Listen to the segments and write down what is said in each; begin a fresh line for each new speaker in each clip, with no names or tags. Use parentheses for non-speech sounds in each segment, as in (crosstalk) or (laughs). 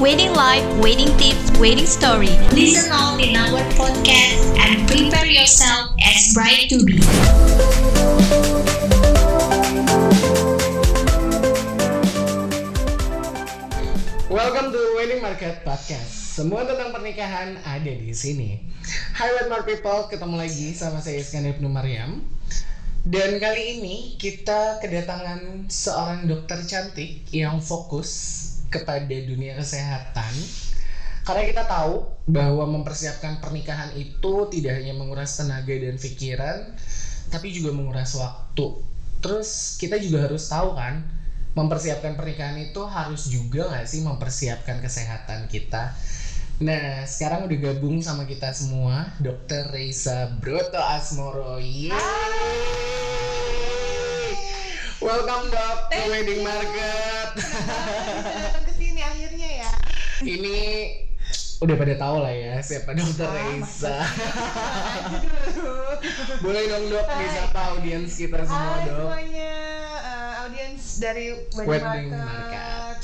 wedding life, wedding tips, wedding story. Listen all in our podcast and prepare yourself as bride to be.
Welcome to Wedding Market Podcast. Semua tentang pernikahan ada di sini. Hai Wed People, ketemu lagi sama saya Iskandar Ibnu Maryam. Dan kali ini kita kedatangan seorang dokter cantik yang fokus kepada dunia kesehatan. Karena kita tahu bahwa mempersiapkan pernikahan itu tidak hanya menguras tenaga dan pikiran, tapi juga menguras waktu. Terus kita juga harus tahu kan, mempersiapkan pernikahan itu harus juga nggak sih mempersiapkan kesehatan kita. Nah, sekarang udah gabung sama kita semua, Dr. Reisa Broto Asmoro. Yeay! Welcome dok ke
Thank
Wedding
you.
Market.
bisa (laughs) datang ke sini akhirnya ya.
Ini udah pada tahu lah ya siapa Dokter
Ah,
Reisa.
Dulu.
Boleh dong dok
Hai.
disapa audiens kita semua
Hai
dok.
semuanya, eh, audiens dari Wedding,
Wedding
Market.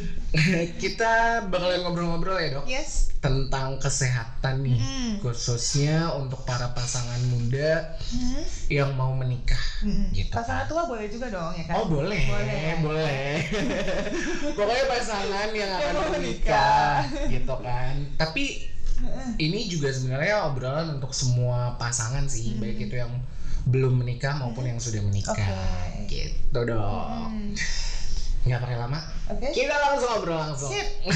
(laughs)
kita bakalan ngobrol-ngobrol ya dok
Yes.
tentang kesehatan nih
Mm.
khususnya untuk para pasangan muda
Hmm.
yang mau menikah.
Mm-mm.
Gitu
Pasangan
kan.
tua boleh juga dong ya kan?
Oh boleh,
Boleh.
boleh. (laughs) Pokoknya pasangan yang akan
mau
menikah, gitu kan. Tapi ini juga sebenarnya obrolan untuk semua pasangan sih,
Hmm.
baik itu yang belum menikah maupun yang sudah menikah,
Oke.
Gitu dong.
Hmm.
Nggak pakai lama,
Oke.
kita langsung ngobrol langsung.
Sip. (laughs)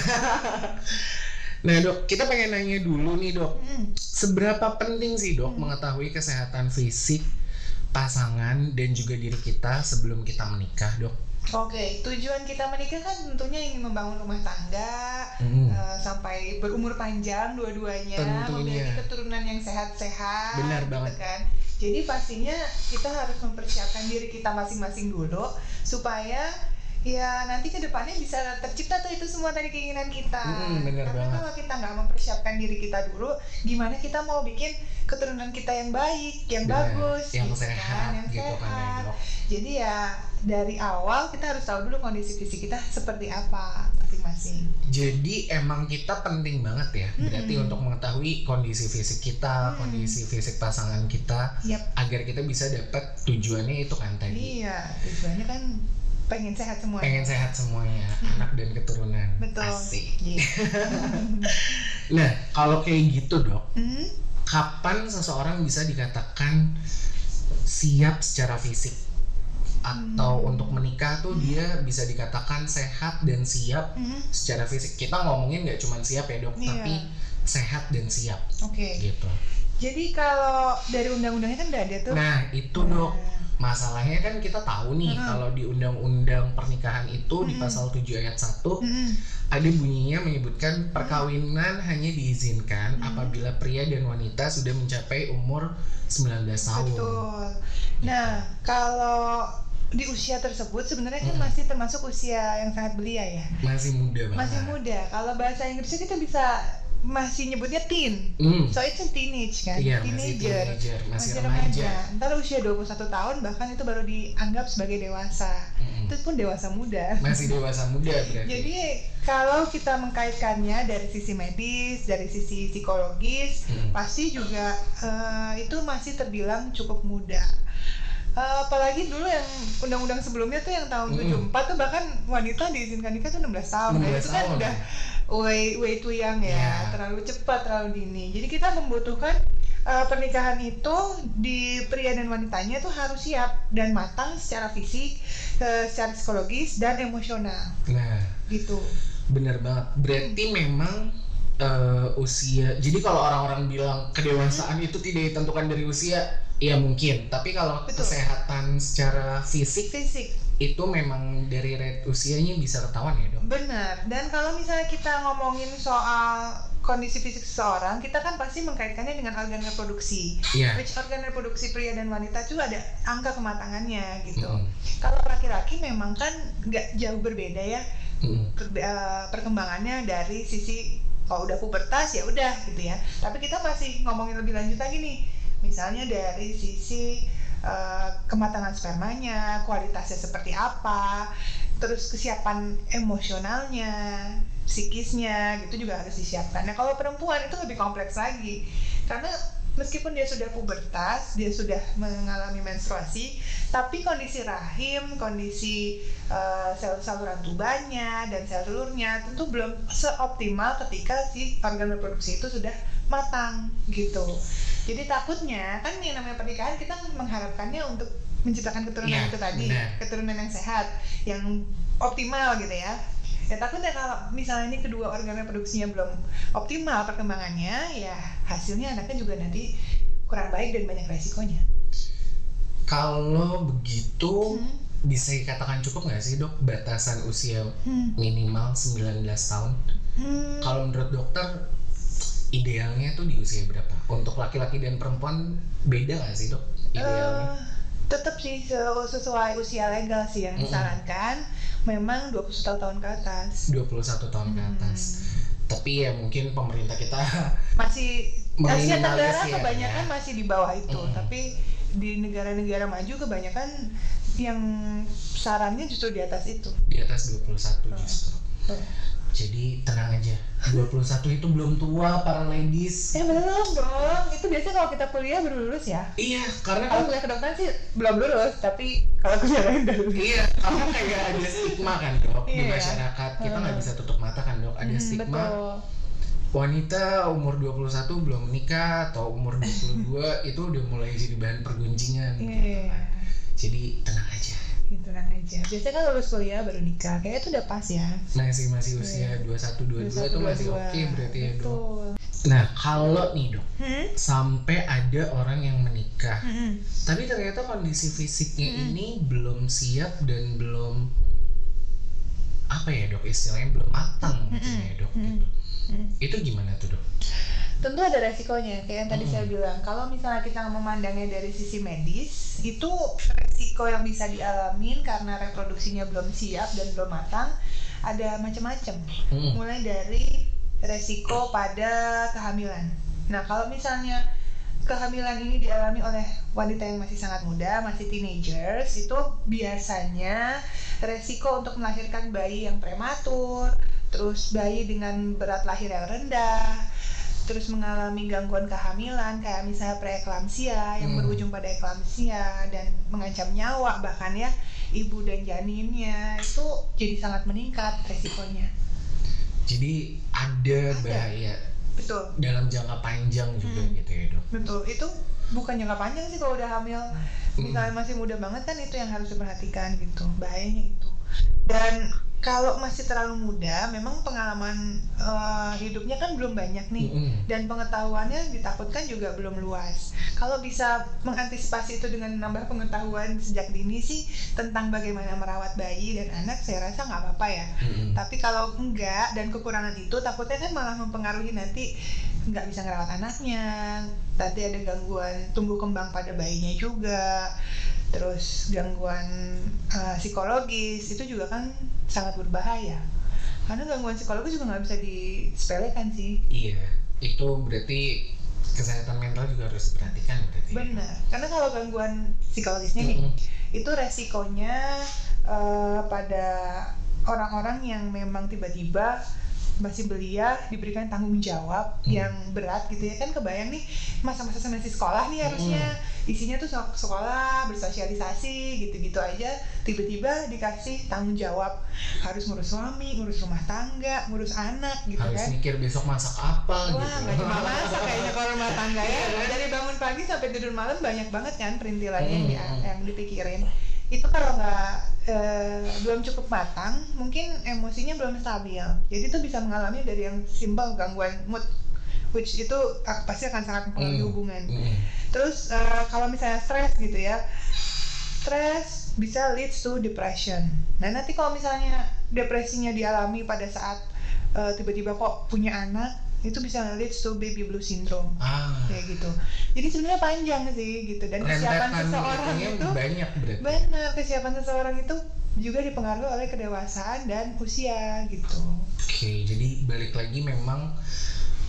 Nah dok, kita pengen nanya dulu nih dok,
Mm.
seberapa penting sih dok
Hmm.
mengetahui kesehatan fisik pasangan dan juga diri kita sebelum kita menikah dok?
Oke, tujuan kita menikah kan tentunya ingin membangun rumah tangga,
Hmm.
eh, sampai berumur panjang dua-duanya, memiliki keturunan yang sehat-sehat.
Benar
gitu
banget.
kan. Jadi pastinya kita harus mempersiapkan diri kita masing-masing dulu supaya ya nanti ke depannya bisa tercipta tuh itu semua tadi keinginan kita.
Mm, benar
Karena
banget.
kalau kita nggak mempersiapkan diri kita dulu, gimana kita mau bikin keturunan kita yang baik, yang
Benar.
bagus,
yang
gitu kan,
sehat
yang
gitu kan ya
sehat.
dok?
Jadi ya dari awal kita harus tahu dulu kondisi fisik kita seperti apa masing-masing.
Jadi emang kita penting banget ya, berarti
Mm-mm.
untuk mengetahui kondisi fisik kita,
Mm.
kondisi fisik pasangan kita,
Yap.
agar kita bisa dapat tujuannya itu kan tadi.
Iya, tujuannya kan pengen sehat semua.
Pengen sehat semuanya,
Mm.
anak dan keturunan.
Betul.
Asik.
Iya. (laughs)
Nah, kalau kayak gitu dok,
Hmm,
kapan seseorang bisa dikatakan siap secara fisik? Atau
Hmm.
untuk menikah tuh dia bisa dikatakan sehat dan siap
hmm,
secara fisik. Kita ngomongin nggak cuma siap ya dok,
Iya.
tapi sehat dan siap
Oke.
gitu.
Jadi kalau dari undang-undangnya kan udah ada tuh.
Nah itu dok,
Nah,
masalahnya kan kita tahu nih
Mm-mm.
kalau di undang-undang pernikahan itu di
Mm-mm.
pasal 7 ayat 1
mm-mm.
ada bunyinya menyebutkan perkawinan hanya diizinkan
Mm.
apabila pria dan wanita sudah mencapai umur 19 tahun.
Betul. Nah, kalau di usia tersebut sebenarnya kan
Hmm.
masih termasuk usia yang sangat belia ya.
Masih muda banget.
Masih muda. Kalau bahasa Inggrisnya kita bisa masih nyebutnya teen.
Hmm.
So it's a teenage kan,
Iya, masih
teenager.
teenager, masih remaja.
Ntar usia 21 tahun bahkan itu baru dianggap sebagai dewasa.
Mm.
Itu pun dewasa muda.
Masih dewasa muda (laughs) berarti.
Jadi kalau kita mengkaitkannya dari sisi medis, dari sisi psikologis,
Hmm.
pasti juga eh, itu masih terbilang cukup muda. Eh, apalagi dulu yang undang-undang sebelumnya tuh yang tahun
Mm.
74 tuh bahkan wanita diizinkan nikah tuh 16 tahun. Nah,
16
itu kan udah way way too young ya,
Iya.
terlalu cepat, terlalu dini. Jadi kita membutuhkan eh, pernikahan itu di pria dan wanitanya tuh harus siap dan matang secara fisik, eh, secara psikologis dan emosional
Nah,
gitu.
bener banget. Berarti memang eh, usia. Jadi kalau orang-orang bilang kedewasaan itu tidak ditentukan dari usia, ya mungkin. Tapi kalau
Betul.
kesehatan secara fisik
Fisik,
itu memang dari rate usianya bisa ketahuan ya dok.
benar. Dan kalau misalnya kita ngomongin soal kondisi fisik seseorang, kita kan pasti mengkaitkannya dengan organ reproduksi.
Iya.
Which organ reproduksi pria dan wanita itu ada angka kematangannya gitu.
Mm-mm.
Kalau laki-laki memang kan nggak jauh berbeda ya per- eh, perkembangannya dari sisi kalau udah pubertas ya udah gitu ya. Tapi kita masih ngomongin lebih lanjut lagi nih. Misalnya dari sisi eh, kematangan spermanya, kualitasnya seperti apa, terus kesiapan emosionalnya psikisnya gitu juga harus disiapkan. Nah kalau perempuan itu lebih kompleks lagi karena meskipun dia sudah pubertas, dia sudah mengalami menstruasi, tapi kondisi rahim, kondisi uh, sel saluran tubannya dan sel telurnya tentu belum seoptimal ketika si organ reproduksi itu sudah matang gitu. Jadi takutnya kan yang namanya pernikahan kita mengharapkannya untuk menciptakan keturunan
Iya,
itu tadi,
benar.
keturunan yang sehat, yang optimal gitu ya. Ya takutnya kalau misalnya ini kedua organ reproduksinya belum optimal perkembangannya, ya hasilnya anaknya juga nanti kurang baik dan banyak resikonya.
Kalau begitu
Hmm.
bisa dikatakan cukup nggak sih dok batasan usia
Hmm.
minimal 19 tahun?
Hmm.
Kalau menurut dokter idealnya tuh di usia berapa? Untuk laki-laki dan perempuan beda nggak sih dok idealnya?
Eh, tetap sih se- sesuai usia legal sih yang disarankan memang 21 tahun ke atas
21 tahun ke
Hmm.
atas. Tapi ya mungkin pemerintah kita (laughs)
masih Asia Tenggara
Meminimalis ya,
kebanyakan
ya.
masih di bawah itu
Mm.
tapi di negara-negara maju kebanyakan yang sarannya justru di atas itu
di atas 21 justru.
Tuh.
Jadi tenang aja. 21 itu belum tua para ladies.
eh belum dong itu biasanya kalau kita kuliah baru lulus ya
Iya, karena
kalau kuliah kedokteran sih belum lulus tapi kalau kuliah lain udah lulus
Iya, karena kayak ada stigma kan dok di
Iya.
masyarakat. Kita nggak
Hmm.
bisa tutup mata kan dok. Ada
Hmm,
stigma
betul
wanita umur 21 belum menikah atau umur 22 (laughs) itu udah mulai jadi bahan pergunjingan.
Iya,
gitu
iya.
kan. Jadi tenang aja.
Aja biasanya kan lulus kuliah baru nikah kayaknya itu udah pas ya
Masih masih usia 21 22 itu masih
21,
oke berarti ya dok. Nah, kalau nih dok
hmm?
sampai ada orang yang menikah
Hmm.
tapi ternyata kondisi fisiknya
Mm-mm.
ini belum siap dan belum apa ya dok istilahnya belum matang
Mm-mm.
ya dok
Mm.
gitu
Mm.
itu gimana tuh dok
tentu ada resikonya kayak yang tadi
Hmm.
saya bilang kalau misalnya kita memandangnya dari sisi medis itu resiko yang bisa dialamin karena reproduksinya belum siap dan belum matang ada macam-macam
Mm.
mulai dari resiko pada kehamilan nah kalau misalnya kehamilan ini dialami oleh wanita yang masih sangat muda masih teenagers itu biasanya resiko untuk melahirkan bayi yang prematur terus bayi dengan berat lahir yang rendah terus mengalami gangguan kehamilan kayak misalnya preeklamsia yang
Hmm.
berujung pada eklamsia dan mengancam nyawa bahkan ya ibu dan janinnya itu jadi sangat meningkat resikonya
jadi ada,
Ada.
bahaya
betul
dalam jangka panjang juga
Hmm.
gitu ya dok
betul itu bukan jangka panjang sih kalau udah hamil
Hmm.
misalnya masih muda banget kan itu yang harus diperhatikan gitu bahayanya itu dan kalau masih terlalu muda memang pengalaman eh, hidupnya kan belum banyak nih
Mm-mm.
dan pengetahuannya ditakutkan juga belum luas. Kalau bisa mengantisipasi itu dengan menambah pengetahuan sejak dini sih tentang bagaimana merawat bayi dan anak, saya rasa nggak apa-apa ya.
Mm-mm.
Tapi kalau enggak dan kekurangan itu takutnya kan malah mempengaruhi nanti nggak bisa ngerawat anaknya, nanti ada gangguan tumbuh kembang pada bayinya juga, terus gangguan uh, psikologis itu juga kan sangat berbahaya. Karena gangguan psikologis juga nggak bisa disepelekan sih.
iya itu berarti kesehatan mental juga harus diperhatikan berarti ya?
Benar. Karena kalau gangguan psikologisnya nih,
Mm-mm.
itu resikonya eh, pada orang-orang yang memang tiba-tiba masih belia diberikan tanggung jawab
Hmm.
yang berat gitu ya kan kebayang nih masa-masa masih sekolah nih harusnya isinya tuh sekolah bersosialisasi gitu-gitu aja tiba-tiba dikasih tanggung jawab harus ngurus suami ngurus rumah tangga ngurus anak gitu
harus
kan
mikir besok masak apa
Wah,
gitu
nggak cuma masak kayaknya kalau rumah tangga ya. (laughs) Dari bangun pagi sampai tidur malam banyak banget kan perintilannya yang, di-
Hmm.
yang dipikirin. Itu kalau nggak eh, belum cukup matang, mungkin emosinya belum stabil. Jadi itu bisa mengalami dari yang simpel gangguan mood, which itu ah, pasti akan sangat mempengaruhi
Hmm.
hubungan.
Mm-mm.
Terus eh, kalau misalnya stres gitu ya, stres bisa leads to depression. Nah nanti kalau misalnya depresinya dialami pada saat eh, tiba-tiba kok punya anak, itu bisa leads to baby blue syndrome
ah
kayak gitu. Jadi sebenarnya panjang sih gitu dan kesiapan
rentetan
seseorang
itunya
itu
banyak berarti
benar kesiapan seseorang itu juga dipengaruhi oleh kedewasaan dan usia gitu.
Oke, jadi balik lagi memang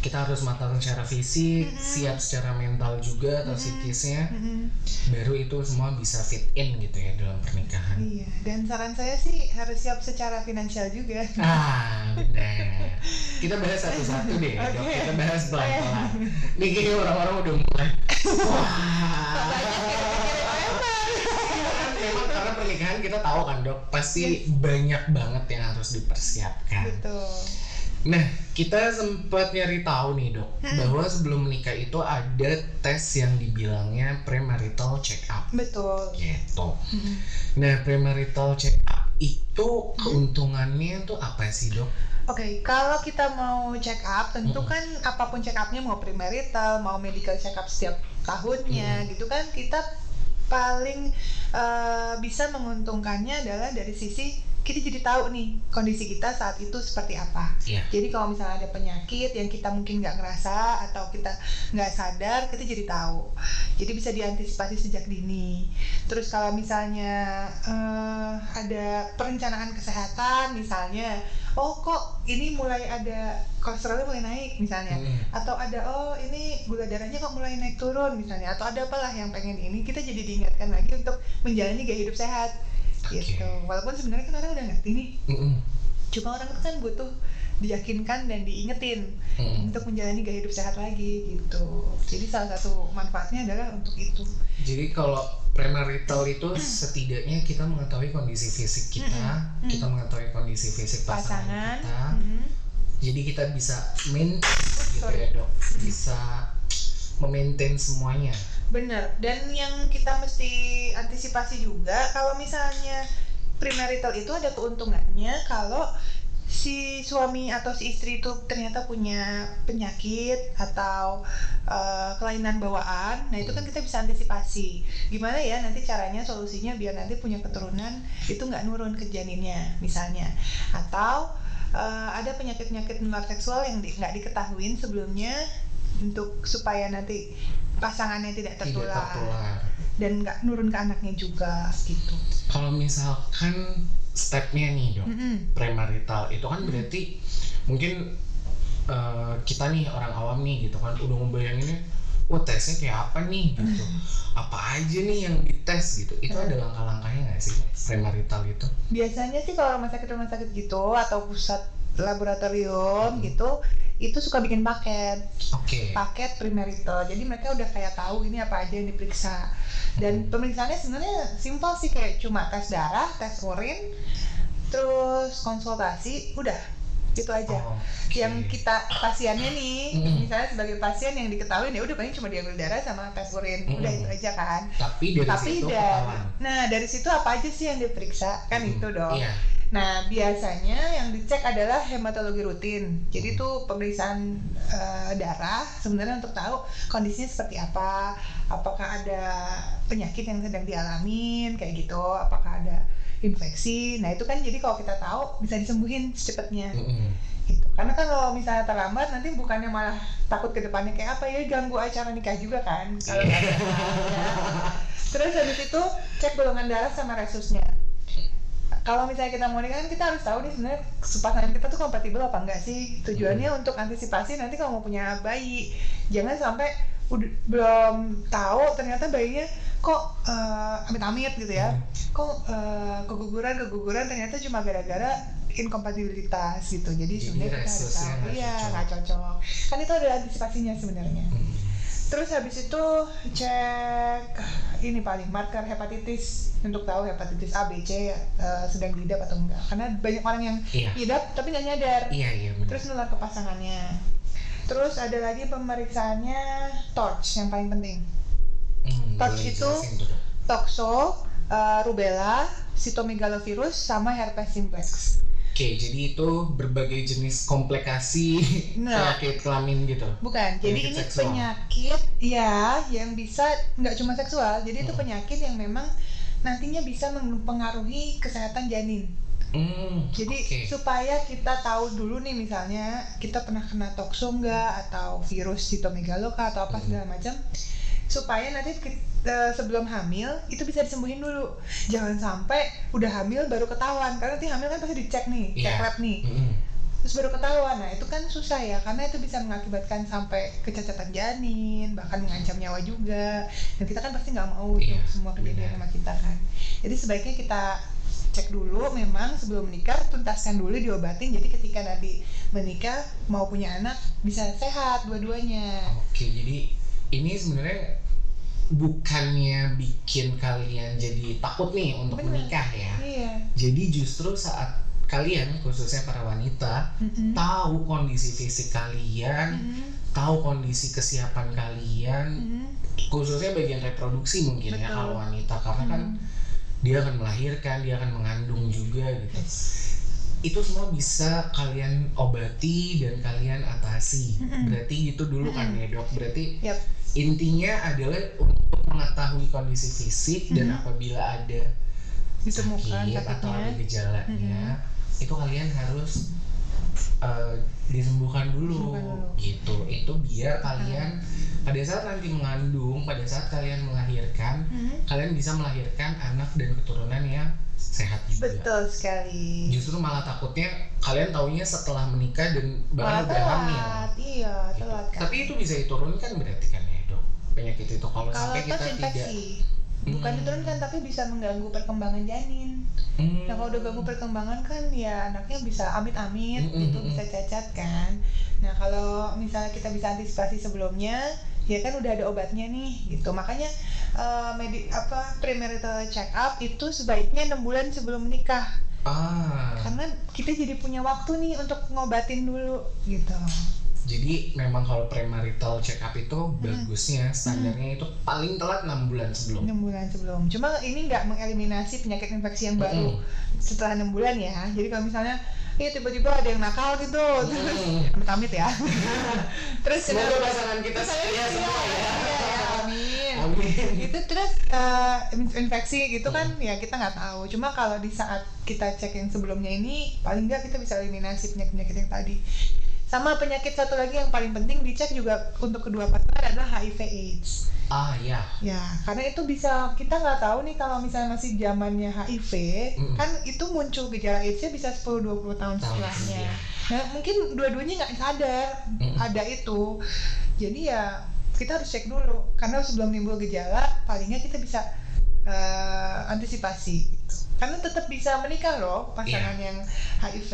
kita harus matang secara fisik,
Mm-mm.
siap secara mental juga atau
Mm-mm.
psikisnya,
Mm-mm.
baru itu semua bisa fit in gitu ya dalam pernikahan.
Iya, dan saran saya sih harus siap secara finansial juga.
Ah, benar. kita bahas satu-satu deh dok
Oke.
kita bahas pelan-pelan nih kayaknya orang-orang udah mulai wah Iya kan, memang karena pernikahan kita tahu kan dok pasti banyak banget yang harus dipersiapkan
betul
Nah, kita sempat nyari tahu nih dok,
Hmm.
bahwa sebelum menikah itu ada tes yang dibilangnya premarital check up,
betul
gitu.
Hmm.
Nah, premarital check up itu keuntungannya tuh apa sih dok?
Oke, kalau kita mau check up, tentu
Mm-mm.
kan apa pun check upnya mau premarital, mau medical check up setiap tahunnya, gitu kan kita paling eh, bisa menguntungkannya adalah dari sisi kita jadi tahu nih kondisi kita saat itu seperti apa.
Iya.
Jadi kalau misalnya ada penyakit yang kita mungkin nggak ngerasa atau kita nggak sadar, kita jadi tahu. Jadi bisa diantisipasi sejak dini. Terus kalau misalnya eh, ada perencanaan kesehatan, misalnya, oh kok ini mulai ada kolesterolnya mulai naik misalnya,
Hmm.
atau ada oh ini gula darahnya kok mulai naik turun misalnya, atau ada apalah yang pengen ini, kita jadi diingatkan lagi untuk menjalani gaya hidup sehat.
Oke.
Gitu. Walaupun sebenarnya kan orang udah ngerti nih,
Mm-mm.
cuma orang itu kan butuh diyakinkan dan diingetin
Mm-mm.
untuk menjalani gaya hidup sehat lagi gitu. Jadi salah satu manfaatnya adalah untuk itu.
Jadi kalau premarital itu setidaknya kita mengetahui kondisi fisik kita,
Mm-mm.
kita mengetahui kondisi fisik pasangan,
Pasangan.
kita.
mhm.
Jadi kita bisa maintain gitu ya dok, bisa memaintain semuanya.
Bener. Dan yang kita mesti antisipasi juga kalau misalnya premarital itu ada keuntungannya kalau si suami atau si istri itu ternyata punya penyakit atau eh, kelainan bawaan, nah itu kan kita bisa antisipasi. Gimana ya nanti caranya solusinya biar nanti punya keturunan itu nggak nurun ke janinnya misalnya, atau eh, ada penyakit-penyakit menular seksual yang di- nggak diketahuin sebelumnya untuk supaya nanti pasangannya tidak
Tidak
tertular,
tertular.
dan nggak nurun ke anaknya juga gitu.
Kalau misalkan stepnya nih dok,
Mm-mm.
premarital itu kan berarti mungkin eh, kita nih orang awam nih gitu kan udah ngebayanginnya, wah tesnya kayak apa nih gitu, apa aja nih yang dites gitu, itu ada langkah-langkahnya nggak sih premarital itu?
Biasanya sih kalau rumah sakit rumah sakit gitu atau pusat laboratorium
Hmm.
gitu itu suka bikin paket.
Oke.
paket premarital jadi mereka udah kayak tahu ini apa aja yang diperiksa. Dan pemeriksaannya sebenarnya simpel sih kayak cuma tes darah tes urin terus konsultasi udah. Gitu aja.
Oh, oke.
yang kita pasiennya nih
Hmm.
misalnya sebagai pasien yang diketahui ya udah paling cuma diambil darah sama tes urin. Udah
Hmm.
itu aja kan.
Tapi dari
tapi
situ
dari nah dari situ apa aja sih yang diperiksa? Kan
Hmm,
itu dong.
Iya.
Nah, biasanya yang dicek adalah hematologi rutin. Jadi itu pemeriksaan eh, darah sebenarnya untuk tahu kondisinya seperti apa, apakah ada penyakit yang sedang dialamin kayak gitu, apakah ada infeksi. Nah, itu kan jadi kalau kita tahu bisa disembuhin secepatnya
Mm-mm.
gitu. Karena kan kalau misalnya terlambat nanti bukannya malah takut ke depannya kayak apa ya ganggu acara nikah juga kan. Kalau ya. (laughs) Terus habis itu cek golongan darah sama resusnya. Kalau misalnya kita mau nikah kan kita harus tahu nih sebenarnya pasangan kita tuh kompatibel apa enggak sih. Tujuannya untuk antisipasi nanti kalau mau punya bayi jangan sampai udah belum tahu ternyata bayinya kok eh, amit-amit gitu ya. Kok eh, keguguran keguguran ternyata cuma gara-gara inkompatibilitas gitu. Jadi,
Jadi
sebenarnya kita harus tahu. Iya, nggak cocok. Kan itu ada antisipasinya sebenarnya.
Mm.
Terus habis itu cek ini paling marker hepatitis untuk tahu hepatitis A, B, C eh, sedang diidap atau enggak. Karena banyak orang yang
Iya.
idap tapi nggak nyadar.
Iya iya benar.
Terus nular ke pasangannya. Terus ada lagi pemeriksaannya torch yang paling penting.
Hmm, boleh
itu-. Toxo, eh, rubella, sitomegalovirus, sama herpes simplex.
Oke, jadi itu berbagai jenis komplikasi
Nah.
penyakit kelamin gitu.
Bukan, jadi
Penyakit
ini
seksual.
penyakit ya yang bisa nggak cuma seksual, jadi itu
Hmm.
penyakit yang memang nantinya bisa mempengaruhi kesehatan janin.
Hmm,
Jadi
oke.
supaya kita tahu dulu nih misalnya kita pernah kena toxo nggak atau virus sitomegaloka atau apa
Hmm.
segala macam, supaya nanti kita, sebelum hamil itu bisa disembuhin dulu. Jangan sampai udah hamil baru ketahuan karena nanti hamil kan pasti dicek nih, cek
Iya.
lab nih.
Mm-mm.
terus baru ketahuan. Nah itu kan susah ya karena itu bisa mengakibatkan sampai kecacatan janin bahkan mengancam nyawa juga. Dan kita kan pasti nggak mau
Iya,
tuh semua kejadian sama kita kan. Jadi sebaiknya kita cek dulu memang sebelum menikah tuntaskan dulu diobatin. Jadi ketika nanti menikah mau punya anak bisa sehat dua-duanya.
Oke, jadi ini sebenarnya bukannya bikin kalian jadi takut nih untuk
Bener.
menikah ya.
iya
Jadi justru saat kalian khususnya para wanita
Mm-mm.
tahu kondisi fisik kalian,
Mm-mm.
tahu kondisi kesiapan kalian,
Mm-mm.
khususnya bagian reproduksi mungkin ya
Betul.
kalau wanita karena kan
Mm.
dia akan melahirkan, dia akan mengandung juga gitu.
Yes.
Itu semua bisa kalian obati dan kalian atasi.
Mm-mm.
Berarti itu dulu kan ya dok. Berarti
Yap.
Intinya adalah untuk mengetahui kondisi fisik dan
Mhm.
apabila ada
ditemukan
sakit atau ada gejalanya itu kalian harus eh, disembuhkan dulu,
dulu.
gitu. Itu biar kalian pada saat nanti mengandung pada saat kalian melahirkan
Mm.
kalian bisa melahirkan anak dan keturunan yang sehat juga.
Betul sekali.
Justru malah takutnya kalian taunya setelah menikah dan bahkan udah hamil.
iya
gitu.
telat kan
tapi itu bisa diturunkan berarti kan ya penyakit itu kalau sampai kita tidak
infeksi bukan
Hmm.
diturunkan tapi bisa mengganggu perkembangan janin
Hmm.
Nah kalau udah ganggu perkembangan kan ya anaknya bisa amit-amit
Mm, mm,
gitu
mm,
bisa cacat kan. Nah kalau misalnya kita bisa antisipasi sebelumnya ya kan udah ada obatnya nih gitu. Makanya eh, medi apa premarital check up itu sebaiknya enam bulan sebelum menikah
ah
karena kita jadi punya waktu nih untuk ngobatin dulu gitu.
Jadi memang kalau premarital check up itu
Hmm.
bagusnya standarnya itu paling telat 6 bulan sebelum.
enam bulan sebelum. Cuma ini nggak mengeliminasi penyakit infeksi yang baru
Mm-mm.
setelah enam bulan ya. Jadi kalau misalnya Iya tiba-tiba ada yang nakal gitu, terus
Mm.
amit ya. (laughs) terus
Semoga pasangan kita setia
Iya,
semua ya.
iya, ya, amin.
Amin.
Itu terus in- infeksi gitu kan ya kita nggak tahu. Cuma kalau di saat kita cek yang sebelumnya ini paling nggak kita bisa eliminasi penyakit-penyakit yang tadi. Sama penyakit satu lagi yang paling penting dicek juga untuk kedua pasangan adalah HIV/AIDS.
Ah ya.
Ya, karena itu bisa kita nggak tahu nih kalau misalnya masih zamannya HIV,
Mm.
kan itu muncul gejala AIDS-nya bisa 10-20 tahun
Tahun
setelahnya.
kemudian.
Nah, mungkin dua-duanya nggak sadar
Mm.
ada itu. Jadi ya kita harus cek dulu karena sebelum timbul gejala, palingnya kita bisa eh, antisipasi. Karena tetap bisa menikah loh pasangan yang HIV,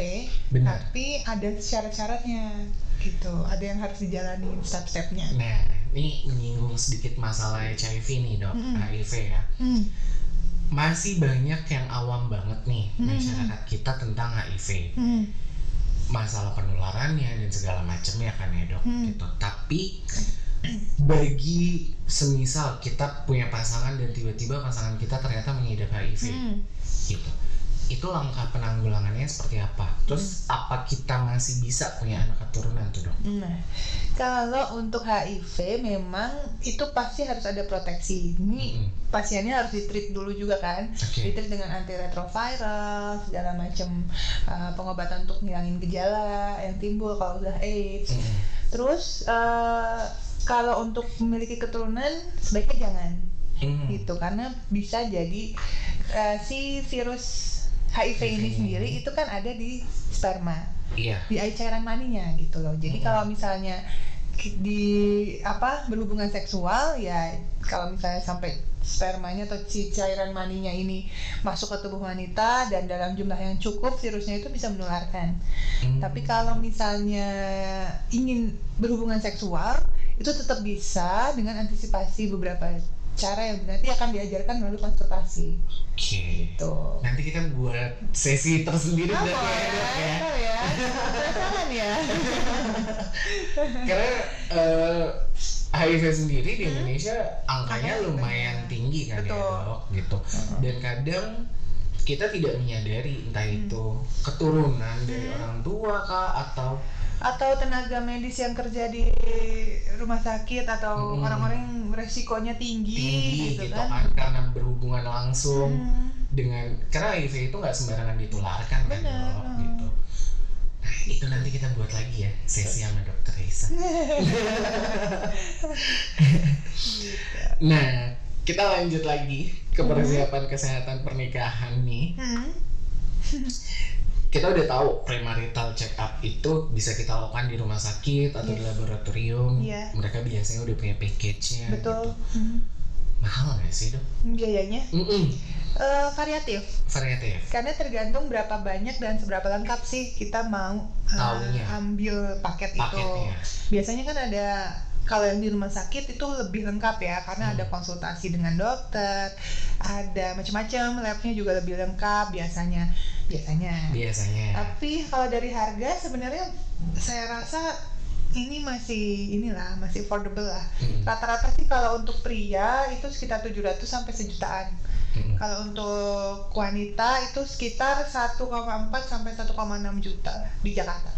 Benar.
tapi ada syarat-syaratnya gitu. Ada yang harus dijalani step-stepnya.
Nah, ini menyinggung sedikit masalah HIV nih dok,
Mm-mm.
HIV ya.
Hmm.
Masih banyak yang awam banget nih
Mm-mm.
masyarakat kita tentang HIV.
Hmm.
masalah penularannya dan segala macamnya kan ya dok
Hmm.
gitu tapi bagi semisal kita punya pasangan dan tiba-tiba pasangan kita ternyata mengidap HIV
Hmm.
Gitu itu langkah penanggulangannya seperti apa terus
Hmm.
apa kita masih bisa punya anak keturunan tuh dok
Nah, kalau untuk HIV memang itu pasti harus ada proteksi. Ini
Mm-mm.
pasiennya harus ditreat dulu juga kan.
oke
Ditreat dengan antiretroviral, segala macam uh, pengobatan untuk ngilangin gejala yang timbul kalau udah AIDS.
Mm-mm.
Terus uh, kalau untuk memiliki keturunan sebaiknya jangan
Mm.
gitu karena bisa jadi uh, si virus HIV ini sendiri itu kan ada di sperma
iya
di air cairan maninya gitu loh. Jadi
Mm-mm.
kalau misalnya di apa berhubungan seksual ya kalau misalnya sampai spermanya atau si cairan maninya ini masuk ke tubuh wanita dan dalam jumlah yang cukup virusnya itu bisa menularkan.
Mm.
Tapi kalau misalnya ingin berhubungan seksual itu tetap bisa dengan antisipasi beberapa cara yang nanti akan diajarkan melalui konsultasi.
oke
Gitu.
nanti kita buat sesi tersendiri
Ah,
berarti ya, ya
ya. Penasaran ya.
karena eh, HIV sendiri di Indonesia angkanya
Angkanya
lumayan
banyak.
tinggi kan
Betul.
ya dok gitu dan kadang kita tidak menyadari entah
Hmm.
itu keturunan dari
Hmm.
orang tua kah atau
atau tenaga medis yang kerja di rumah sakit atau
Mm-mm.
orang-orang yang resikonya tinggi,
tinggi
gitu,
gitu,
kan.
kan karena berhubungan langsung
Hmm.
dengan karena HIV itu nggak sembarangan ditularkan kan
Benar.
dok gitu nah itu nanti kita buat lagi ya sesi sama dokter Risa (laughs) (laughs) nah kita lanjut lagi ke persiapan kesehatan pernikahan nih
Hmm. (laughs)
kita udah tahu premarital check up itu bisa kita lakukan di rumah sakit atau di
Yes.
laboratorium
Iya.
mereka biasanya udah punya package-nya
Betul.
gitu.
Hmm.
mahal nggak sih dok?
Biayanya
Mm-mm.
Eh, variatif
variatif
karena tergantung berapa banyak dan seberapa lengkap sih kita mau
Taunya.
ambil paket itu
paketnya
biasanya kan ada kalau yang di rumah sakit itu lebih lengkap ya karena
Hmm.
ada konsultasi dengan dokter ada macam-macam labnya juga lebih lengkap biasanya biasanya.
Biasanya.
Tapi kalau dari harga sebenarnya saya rasa ini masih inilah masih affordable lah.
Mm,
rata-rata sih kalau untuk pria itu sekitar 700 sampai sejutaan.
Mm.
kalau untuk wanita itu sekitar 1,4 sampai 1,6 juta di Jakarta.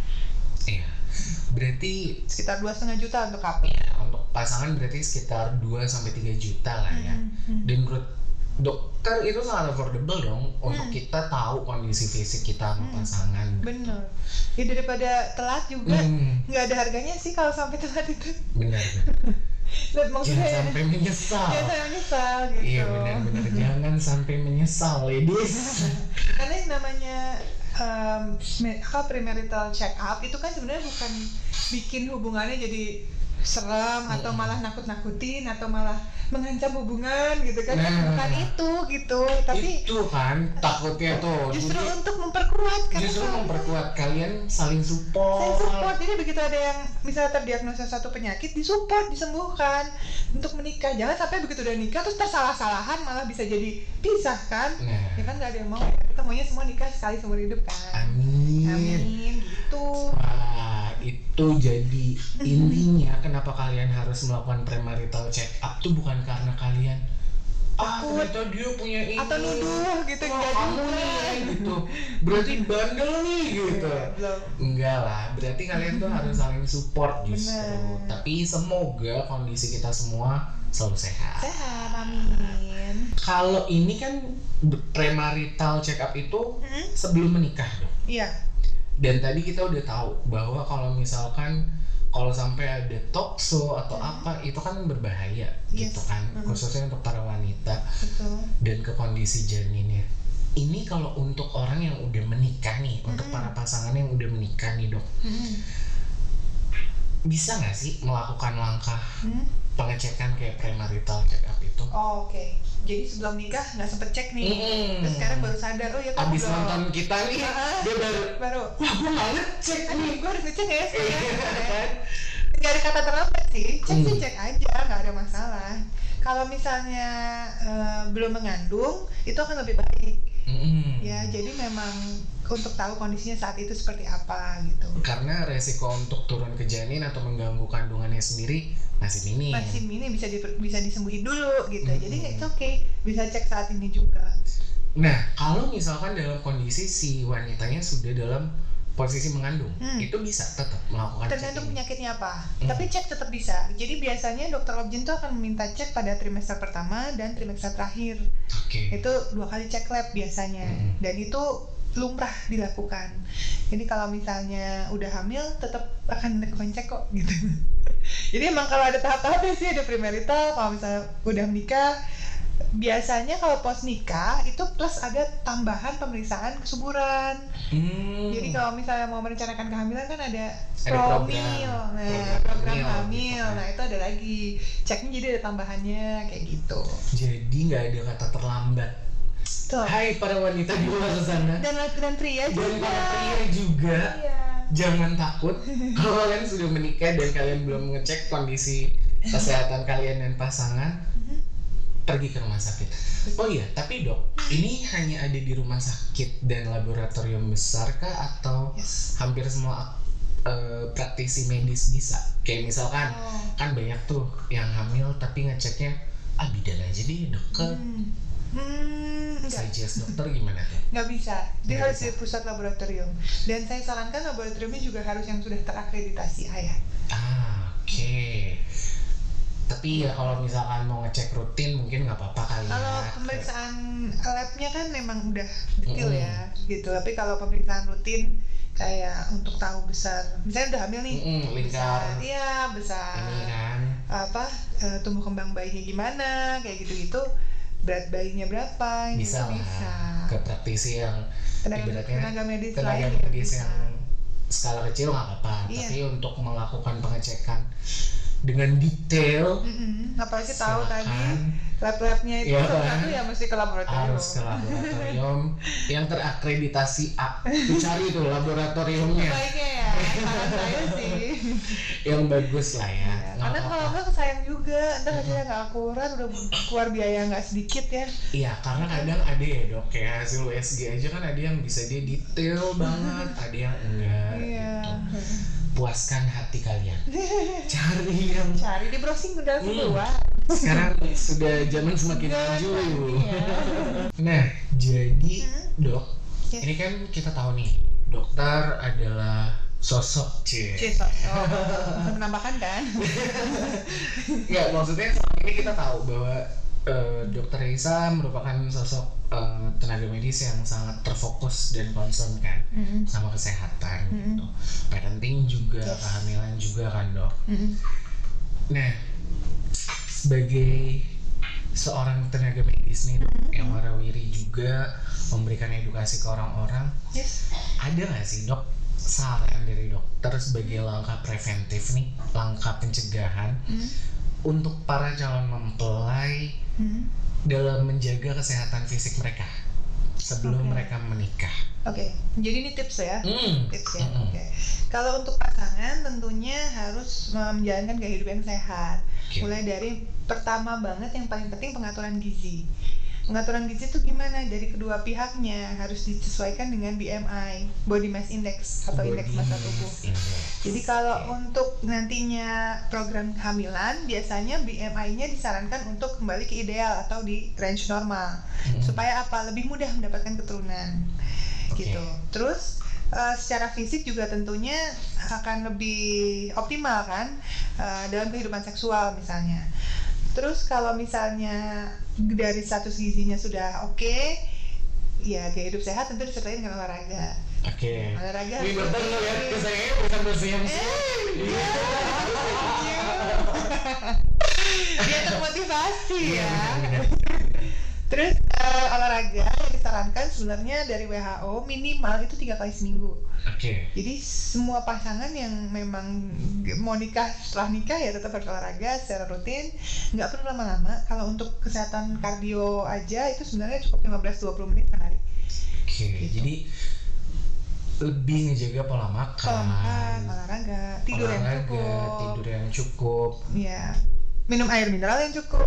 Iya berarti
sekitar dua setengah juta untuk couple
ya untuk pasangan berarti sekitar 2 sampai 3 juta lah ya.
Mhm.
dan menurut dokter itu sangat affordable dong untuk
Hmm.
kita tahu kondisi fisik kita sama
Hmm.
pasangan.
Bener. Ya daripada telat juga
Hmm,
nggak ada harganya sih kalau sampai telat itu.
Benar. (laughs)
Dan maksudnya.
Jangan sampai menyesal.
Ya saya menyesal gitu.
Iya benar-benar jangan sampai menyesal ladies. (laughs)
Karena yang namanya um, apa premarital check up itu kan sebenarnya bukan bikin hubungannya jadi serem atau
Mm-mm.
malah nakut-nakutin atau malah mengancam hubungan gitu kan.
Nah.
bukan itu gitu tapi
itu kan takutnya tuh.
justru
jadi
untuk memperkuat karena
justru memperkuat kalian saling support.
Support. Jadi begitu ada yang misalnya terdiagnosa satu penyakit disupport disembuhkan untuk menikah. Jangan sampai begitu udah nikah terus tersalah-salahan malah bisa jadi pisah kan.
Nah.
Ya kan nggak ada yang mau ya. Kita maunya semua nikah sekali seumur hidup kan.
Amin.
Amin gitu.
Wah, itu jadi intinya kenapa kalian harus melakukan premarital check up tuh bukan karena kalian ah ternyata dia punya ini.
Atau nuduh gitu
Wah,
enggak
kamu nih gitu. berarti bandel nih gitu.
Iya, belum
enggak lah berarti kalian tuh harus saling support justru.
Bener.
tapi semoga kondisi kita semua selalu sehat.
Sehat amin.
Kalau ini kan premarital check up itu
Hmm?
sebelum menikah dong
iya
dan tadi kita udah tahu bahwa kalau misalkan kalau sampai ada tokso atau
Hmm.
apa itu kan berbahaya
Yes.
gitu kan. Khususnya untuk para wanita.
Betul.
Dan ke kondisi janinnya. Ini kalau untuk orang yang udah menikah nih untuk para pasangan yang udah menikah nih dok. Bisa nggak sih melakukan langkah
Hmm?
pengecekan kayak premarital check up itu?
Oh, oke jadi sebelum nikah nggak sempet cek nih
Mm-mm.
terus sekarang baru sadar oh ya kan
abis nonton kita nih
Ah.
dia baru
baru
wah gue nggak ngecek
aduh
nih
gue harus ngecek ya sekarang
Iya kan?
nggak ada kata terlambat sih cek sih
Hmm.
cek aja nggak ada masalah kalau misalnya eh, belum mengandung itu akan lebih baik
Mm-mm.
ya jadi memang untuk tahu kondisinya saat itu seperti apa gitu
karena resiko untuk turun ke janin atau mengganggu kandungannya sendiri masih minim.
masih ini bisa di, bisa disembuhin dulu gitu
Hmm.
jadi it's okay bisa cek saat ini juga
Nah, kalau misalkan dalam kondisi si wanitanya sudah dalam posisi mengandung,
Hmm.
itu bisa tetap melakukan
tergantung penyakitnya apa
Hmm.
tapi cek tetap bisa jadi biasanya dokter objin tuh akan meminta cek pada trimester pertama dan trimester terakhir
Oke.
itu dua kali cek lab biasanya
Mm.
dan itu lumrah dilakukan jadi kalau misalnya udah hamil tetap akan dilakukan cek kok gitu (laughs) jadi emang kalau ada tahap-tahapnya sih ada premarital kalau misalnya udah menikah biasanya kalau pos nikah itu plus ada tambahan pemeriksaan kesuburan
Hmm.
jadi kalau misalnya mau merencanakan kehamilan kan ada
Ada program.
promil nah
Program
program
hamil,
hamil
gitu kan.
nah itu ada lagi ceknya jadi ada tambahannya kayak gitu
Jadi nggak ada kata terlambat.
Tuh
Hai para wanita di luar sana
dan dan pria
dan
juga
para pria juga,
Iya.
jangan takut (laughs) kalau kalian sudah menikah dan kalian belum ngecek kondisi kesehatan kalian dan pasangan,
Mhm.
pergi ke rumah sakit. Oh iya, tapi dok, ini hanya ada di rumah sakit dan laboratorium besar kah atau
Yes.
hampir semua eh, praktisi medis bisa? Kayak misalkan
Oh.
kan banyak tuh yang hamil tapi ngeceknya ah bidan aja deh dok ke
Hmm. Hmm,
suggest dokter gimana tuh?
nggak bisa. Dia
Nggak
harus
bisa.
di pusat laboratorium. Dan saya sarankan laboratoriumnya juga harus yang sudah terakreditasi ayah.
Ah oke. Tapi ya kalau misalkan mau ngecek rutin mungkin nggak apa-apa kali
Kalau
ya.
pemeriksaan labnya kan memang udah detail
Mm-mm.
ya, gitu. Tapi kalau pemeriksaan rutin kayak untuk tahu besar, misalnya udah hamil nih,
Mm-mm, lingkar
besar, iya besar.
ini kan.
apa eh, tumbuh kembang bayinya gimana kayak gitu-gitu berat bayinya berapa
Bisa lah
bisa
ke praktisi yang
tenaga,
ibaratnya
tenaga medis
tenaga medis
bisa.
yang skala kecil nggak apa-apa
Iya.
tapi untuk melakukan pengecekan dengan detail.
Mm-mm. apalagi tahu
Silakan.
tadi lab-labnya itu
Iya,
salah
kan?
satu ya mesti ke laboratorium.
Harus ke laboratorium. Yang terakreditasi A. Tuh cari tuh laboratoriumnya.
Baiknya ya saran saya sih. (laughs)
Yang bagus lah ya.
Ya, karena kalau enggak sayang juga. Ntar hasilnya nggak akurat udah keluar biaya nggak sedikit ya.
Iya, karena kadang ada ya dok, kayak hasil USG aja kan ada yang bisa dia detail banget, (laughs) ada yang enggak
iya.
gitu. Puaskan hati kalian. (laughs) Cari yang
cari di browsing udah
Hmm. sekarang sudah zaman semakin maju.
Iya.
Nah, jadi
Hmm.
dok,
Ya.
ini kan kita tahu nih, dokter adalah sosok C.
Cisok. Oh, menambahkan kan? (laughs)
Ya, maksudnya selama ini kita tahu bahwa eh, dokter Risa merupakan sosok eh, tenaga medis yang sangat terfokus dan concern kan
Mm-mm.
sama kesehatan
Mm-mm.
gitu. Parenting juga,
Yes.
kehamilan juga kan dok.
Mm-mm.
Nah, sebagai seorang tenaga medis nih dok, yang warawiri juga memberikan edukasi ke orang-orang,
Yes.
ada nggak sih dok saran dari dokter sebagai langkah preventif nih, langkah pencegahan
Mm.
untuk para calon mempelai
Mm.
Dalam menjaga kesehatan fisik mereka sebelum
Oke.
mereka menikah.
Oke, jadi ini tips ya.
Hmm.
Tips ya.
Mm-mm.
Oke. Kalau untuk pasangan tentunya harus menjalankan gaya hidup yang sehat.
Oke.
Mulai dari pertama banget yang paling penting pengaturan gizi. Pengaturan gizi itu gimana? Dari kedua pihaknya harus disesuaikan dengan BMI, Body Mass Index atau indeks massa
mass
tubuh. Jadi kalau untuk nantinya program kehamilan, biasanya BMI-nya disarankan untuk kembali ke ideal atau di range normal.
Mm-mm.
Supaya apa? Lebih mudah mendapatkan keturunan. Gitu. Terus eh, secara fisik juga tentunya akan lebih optimal kan eh, dalam kehidupan seksual misalnya. Terus kalau misalnya dari status gizinya sudah oke, ya gaya hidup sehat tentu disertai dengan olahraga.
Oke.
Olahraga.
Wih, lo lihat ke saya bisa bersiap-siap.
Eh, Dia termotivasi
Iya,
ya.
benar-benar.
Terus eh, olahraga yang disarankan sebenarnya dari WHO minimal itu tiga kali seminggu.
Oke.
Jadi semua pasangan yang memang mau nikah setelah nikah ya tetap harus olahraga secara rutin, nggak perlu lama-lama. Kalau untuk kesehatan kardio aja itu sebenarnya cukup 15-20 menit sehari.
Oke.
Gitu.
Jadi lebih ngejaga pola makan.
Kalau makan, olahraga, tidur yang
olahraga,
cukup,
tidur yang cukup,
ya minum air mineral yang cukup.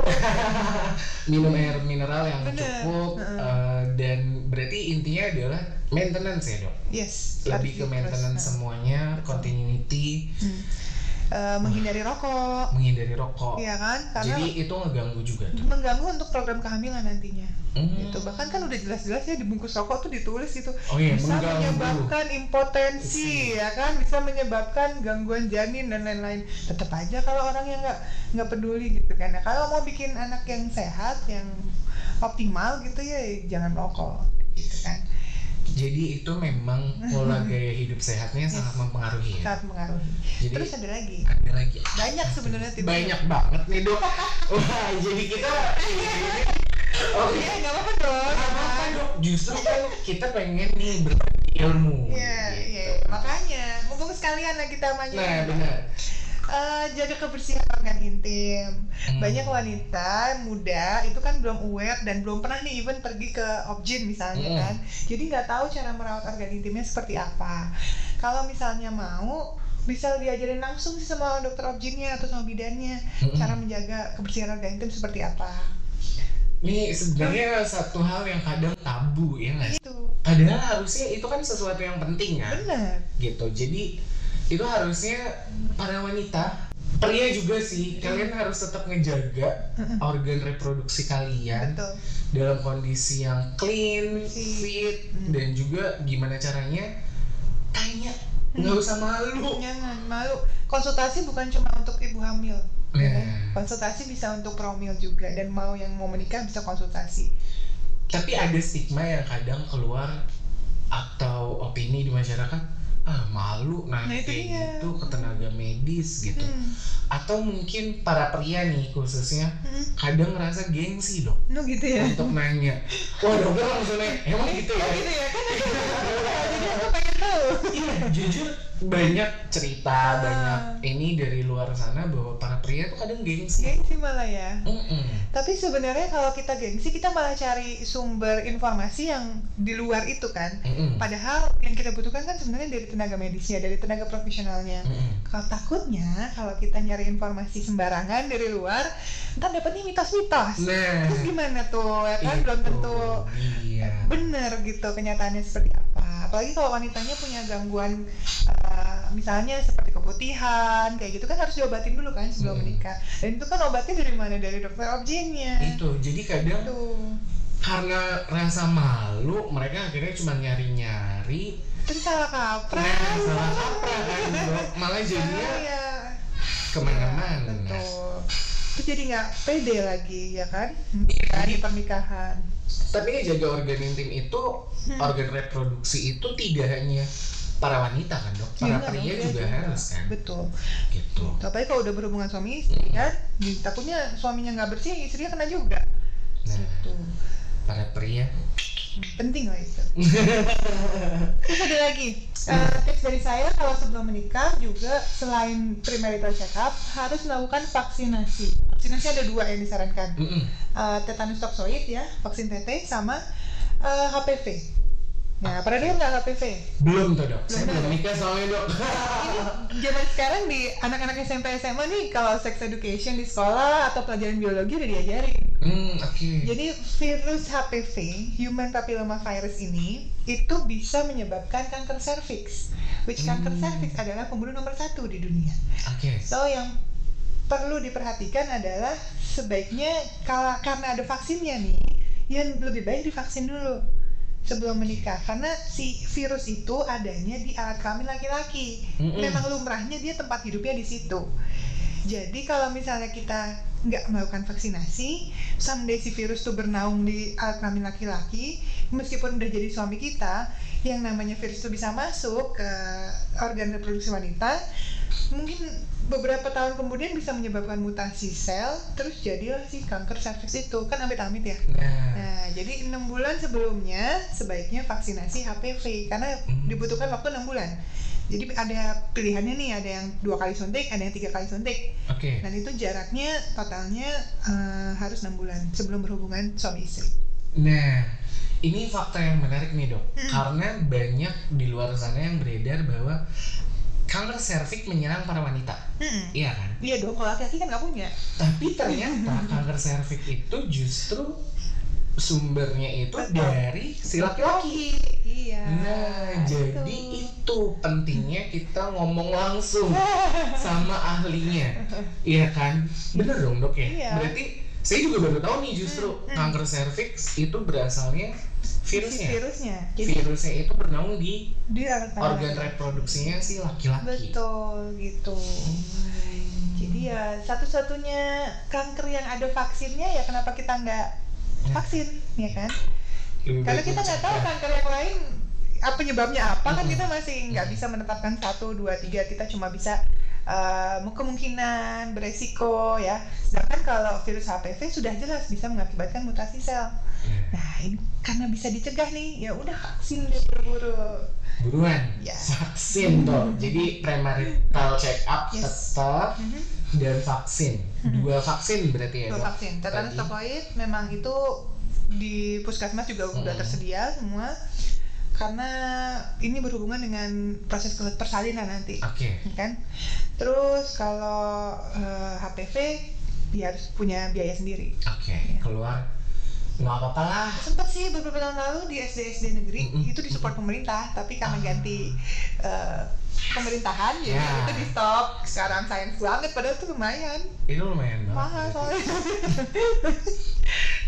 (laughs)
minum air mineral yang
Bener.
cukup,
Heeh.
eh, dan berarti intinya adalah maintenance ya dok.
Yes.
Lebih ke maintenance semuanya, continuity,
Hmm. Eh, menghindari rokok,
menghindari rokok.
Iya kan? Karena
Jadi itu ngeganggu juga tuh.
mengganggu untuk program kehamilan nantinya.
Hmm.
Gitu. Bahkan kan udah jelas-jelas ya di bungkus rokok tuh ditulis gitu.
Oh iya,
bisa
mengganggu.
menyebabkan impotensi ya kan bisa menyebabkan gangguan janin dan lain-lain tetap aja kalau orang yang nggak nggak peduli gitu kan ya kalau mau bikin anak yang sehat yang optimal gitu ya jangan rokok gitu kan
Jadi itu memang pola (laughs) gaya hidup sehatnya sangat mempengaruhi ya.
sangat mengaruhi
Jadi
terus ada lagi
ada lagi.
banyak sebenarnya tipsnya.
Banyak banget nih dok. (laughs) Wah jadi kita. Oh
iya nggak apa-apa dong
Nggak apa-apa, dok. Justru kan kita pengen nih berbagi ilmu.
Iya,
gitu.
iya. Makanya, mumpung sekalian lah kita maju.
Nah benar.
Eh, jaga kebersihan organ intim.
Hmm.
Banyak wanita muda itu kan belum aware dan belum pernah nih even pergi ke objin misalnya
Hmm.
kan. Jadi nggak tahu cara merawat organ intimnya seperti apa. Kalau misalnya mau bisa diajarin langsung sih sama dokter objinnya atau sama bidannya
Mm-mm.
cara menjaga kebersihan organ intim seperti apa.
Ini sebenarnya satu hal yang kadang tabu ya nggak sih?
Itu
Padahal harusnya itu kan sesuatu yang penting kan.
benar.
gitu jadi itu harusnya para wanita pria juga sih kalian harus tetap ngejaga (laughs) organ reproduksi kalian
Betul.
dalam kondisi yang clean fit
Hmm.
dan juga gimana caranya tanya nggak usah malu
Jangan malu. Konsultasi bukan cuma untuk ibu hamil. ya kan? Konsultasi bisa untuk promil juga dan mau yang mau menikah bisa konsultasi.
tapi ada stigma yang kadang keluar atau opini di masyarakat ah malu nah,
Nah, itu dia.
gitu ke tenaga medis gitu
Hmm.
atau mungkin para pria nih khususnya
Hmm.
kadang ngerasa gengsi dok
No gitu ya.
untuk nanya wah dokter langsung nanya emang gitu ya
Oh gitu ya (laughs) kan aku jadi aku pengen tahu.
iya jujur banyak cerita
Ah.
banyak ini dari luar sana bahwa para pria tuh kadang gengsi.
Gengsi malah ya.
Mm-mm.
tapi sebenarnya kalau kita gengsi kita malah cari sumber informasi yang di luar itu kan.
Mm-mm.
padahal yang kita butuhkan kan sebenarnya dari tenaga medisnya dari tenaga profesionalnya.
Mm-mm.
kalau takutnya kalau kita nyari informasi sembarangan dari luar ntar dapetnya mitos-mitos.
Nah.
Terus gimana tuh ya kan?
Itu
belum tentu
iya
bener gitu kenyataannya seperti apa apalagi kalau wanitanya punya gangguan uh, misalnya seperti keputihan kayak gitu kan harus diobatin dulu kan sebelum
Hmm.
menikah. Dan itu kan obatnya dari mana? Dari dokter objeknya
itu jadi kadang
tuh
karena rasa malu mereka akhirnya cuma nyari-nyari.
Terus salah kaprah.
Nah salah kaprah kan malah jadinya
Ah, ya.
ke mana-mana
betul. Terus jadi nggak pede lagi ya kan?
Iya.
di pernikahan
tapi ngejaga organ intim itu
Hmm.
organ reproduksi itu tidak hanya para wanita kan dok? Para
Iya,
pria
dong,
juga
iya.
harus kan?
Betul.
Gitu.
Tapi kalau udah berhubungan suami istri kan takutnya suaminya nggak bersih istrinya kena juga.
Nah
Tuh.
para pria.
Penting lah itu. (laughs) Terus ada lagi eh, tips dari saya kalau sebelum menikah juga selain premarital check up harus melakukan vaksinasi. Vaksinasi ada dua yang disarankan.
Mm-mm.
Eh, tetanus toxoid ya vaksin TT sama eh, HPV nah pernah dengar nggak HPV
belum tuh dok saya
Belum,
belum
Dok.
nikah soalnya dok
ini zaman sekarang di anak-anak SMP SMA nih kalau sex education di sekolah atau pelajaran biologi udah diajarin
hmm oke
Jadi virus HPV, human papilloma virus ini itu bisa menyebabkan kanker serviks. Which kanker
Hmm.
serviks adalah pembunuh nomor satu di dunia.
oke
So yang perlu diperhatikan adalah sebaiknya kala- karena ada vaksinnya nih, yang lebih baik divaksin dulu sebelum menikah karena si virus itu adanya di alat kelamin laki-laki.
Mm-mm.
Memang lumrahnya dia tempat hidupnya di situ. Jadi kalau misalnya kita nggak melakukan vaksinasi, someday si virus tuh bernaung di alat kelamin laki-laki, meskipun udah jadi suami kita, yang namanya virus itu bisa masuk ke organ reproduksi wanita, mungkin beberapa tahun kemudian bisa menyebabkan mutasi sel, terus jadilah si kanker serviks itu kan amit-amit ya.
nah
Nah, jadi enam bulan sebelumnya sebaiknya vaksinasi HPV karena
Hmm.
dibutuhkan waktu enam bulan. Jadi ada pilihannya nih, ada yang dua kali suntik, ada yang tiga kali suntik.
oke
Dan itu jaraknya totalnya eh, harus enam bulan sebelum berhubungan suami istri.
Nah, ini fakta yang menarik nih dok,
Hmm.
karena banyak di luar sana yang beredar bahwa kanker serviks menyerang para wanita,
Mm-mm.
iya kan?
Iya dong, kalau laki-laki kan nggak punya.
Tapi ternyata (laughs) kanker serviks itu justru sumbernya itu
Betul.
dari si laki-laki.
Iya.
Nah, jadi itu pentingnya kita ngomong langsung (laughs) sama ahlinya, iya kan? Bener dong dok ya.
Iya.
Berarti saya juga baru tahu nih justru
Hmm, hmm.
kanker serviks itu berasalnya virusnya.
Virusnya. Jadi
Virusnya itu bernaung di
di
organ
laki-laki.
reproduksinya si laki-laki.
Betul gitu.
Hmm.
Jadi ya satu-satunya kanker yang ada vaksinnya ya kenapa kita nggak vaksin ya kan?
Lebih
Karena
baik
kita nggak tahu kanker yang lain apa penyebabnya apa kan
Mm-mm.
kita masih nggak bisa menetapkan satu dua tiga kita cuma bisa eh, kemungkinan beresiko ya. Sedangkan kalau virus HPV sudah jelas bisa mengakibatkan mutasi sel.
Nah,
Nah ini karena bisa dicegah nih ya udah vaksin deh buru-buru.
buruan
Ya.
vaksin tuh. Jadi premarital check up
Yes.
tetap
Mhm.
dan vaksin. Dua vaksin berarti ya.
Dua vaksin. Tetanus tokoid memang itu di puskesmas juga udah
Hmm.
tersedia semua karena ini berhubungan dengan proses ke- persalinan nanti
Oke.
kan terus kalau eh, HPV dia harus punya biaya sendiri
Oke. Keluar nggak apa-apa lah.
sempat sih beberapa tahun lalu di SD SD negeri
Mm-mm.
itu disupport pemerintah tapi karena
Ah.
ganti eh, pemerintahan
Ya.
itu di stop sekarang sayang banget padahal itu lumayan
Itu lumayan banget.
mahal soalnya (laughs)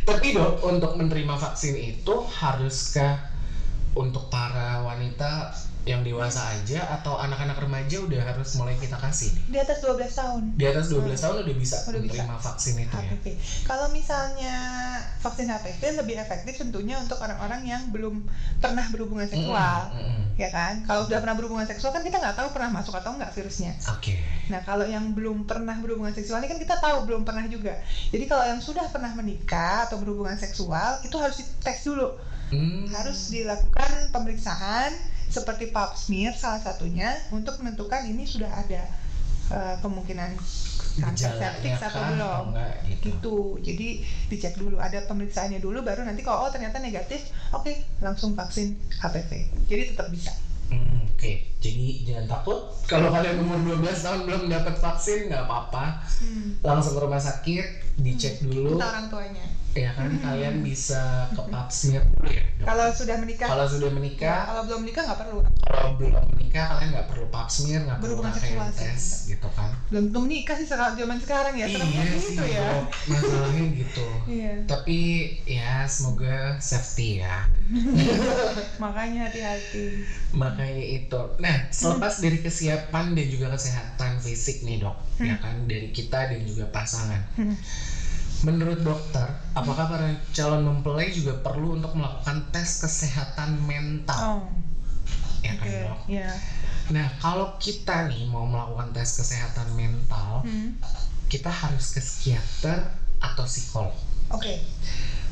Tapi dok, untuk menerima vaksin itu haruskah untuk para wanita yang dewasa aja atau anak-anak remaja udah harus mulai kita kasih?
di atas 12 tahun
Di atas 12 tahun udah bisa
Udah bisa.
menerima vaksin itu ya?
HPV. Kalau misalnya vaksin HPV lebih efektif tentunya untuk orang-orang yang belum pernah berhubungan seksual,
Mm, mm, mm.
ya kan? Kalau sudah pernah berhubungan seksual kan kita nggak tahu pernah masuk atau nggak virusnya.
Oke.
Nah kalau yang belum pernah berhubungan seksual ini kan kita tahu belum pernah juga. Jadi kalau yang sudah pernah menikah atau berhubungan seksual itu harus dites dulu,
Hmm.
harus dilakukan pemeriksaan seperti pap smear salah satunya untuk menentukan ini sudah ada eh, kemungkinan kanker cervix atau belum.
enggak gitu.
gitu. Jadi dicek dulu ada pemeriksaannya dulu baru nanti kalau oh ternyata negatif oke langsung vaksin HPV jadi tetap bisa.
Hmm, Oke, jadi jangan takut. Kalau kalian umur 12 tahun belum dapat vaksin nggak apa-apa, langsung ke rumah sakit, dicek dulu,
kita orang tuanya
ya kan kalian bisa ke pap smear dulu ya. dok?
kalau sudah menikah
Kalau sudah
ya,
menikah,
kalau belum menikah nggak perlu
kalau belum menikah kalian nggak perlu pap smear, nggak perlu
sih.
tes gitu kan.
belum belum nikah sih sekarang zaman sekarang ya
iya sih,
gitu ya
masalahnya gitu.
iya
Tapi ya semoga safety ya. (laughs)
makanya hati-hati
Makanya itu. Nah, selepas dari kesiapan dan juga kesehatan fisik nih dok, ya kan dari kita dan juga pasangan.
Hmm.
Menurut dokter, apakah para calon mempelai juga perlu untuk melakukan tes kesehatan mental?
oh
ya kan
oke
dok?
ya
Nah, kalau kita nih mau melakukan tes kesehatan mental,
Hmm.
kita harus ke psikiater atau psikolog.
Oke,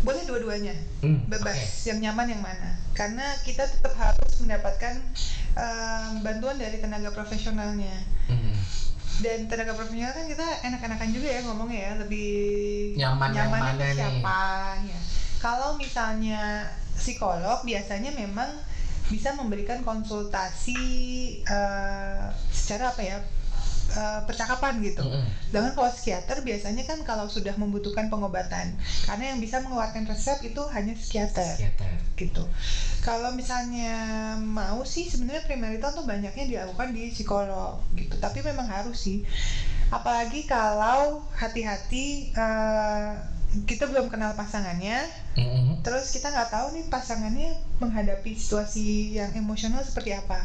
boleh dua-duanya,
Hmm,
bebas.
oke.
Yang nyaman yang mana? Karena kita tetap harus mendapatkan eh, bantuan dari tenaga profesionalnya.
Hmm.
Dan tenaga profesional kan kita enak-enakan juga ya ngomongnya ya, lebih
Nyaman yang
nyamannya
mana nih?
siapa ya. Kalau misalnya psikolog biasanya memang bisa memberikan konsultasi eh, secara apa ya? Eh, percakapan gitu. Sedangkan kalau psikiater biasanya kan kalau sudah membutuhkan pengobatan, karena yang bisa mengeluarkan resep itu hanya psikiater
Psikiater.
gitu. Kalau misalnya mau sih sebenarnya premarital tuh banyaknya dilakukan di psikolog gitu. Tapi memang harus sih. Apalagi kalau hati-hati eh, kita belum kenal pasangannya,
Mm-mm.
terus kita nggak tahu nih pasangannya menghadapi situasi yang emosional seperti apa.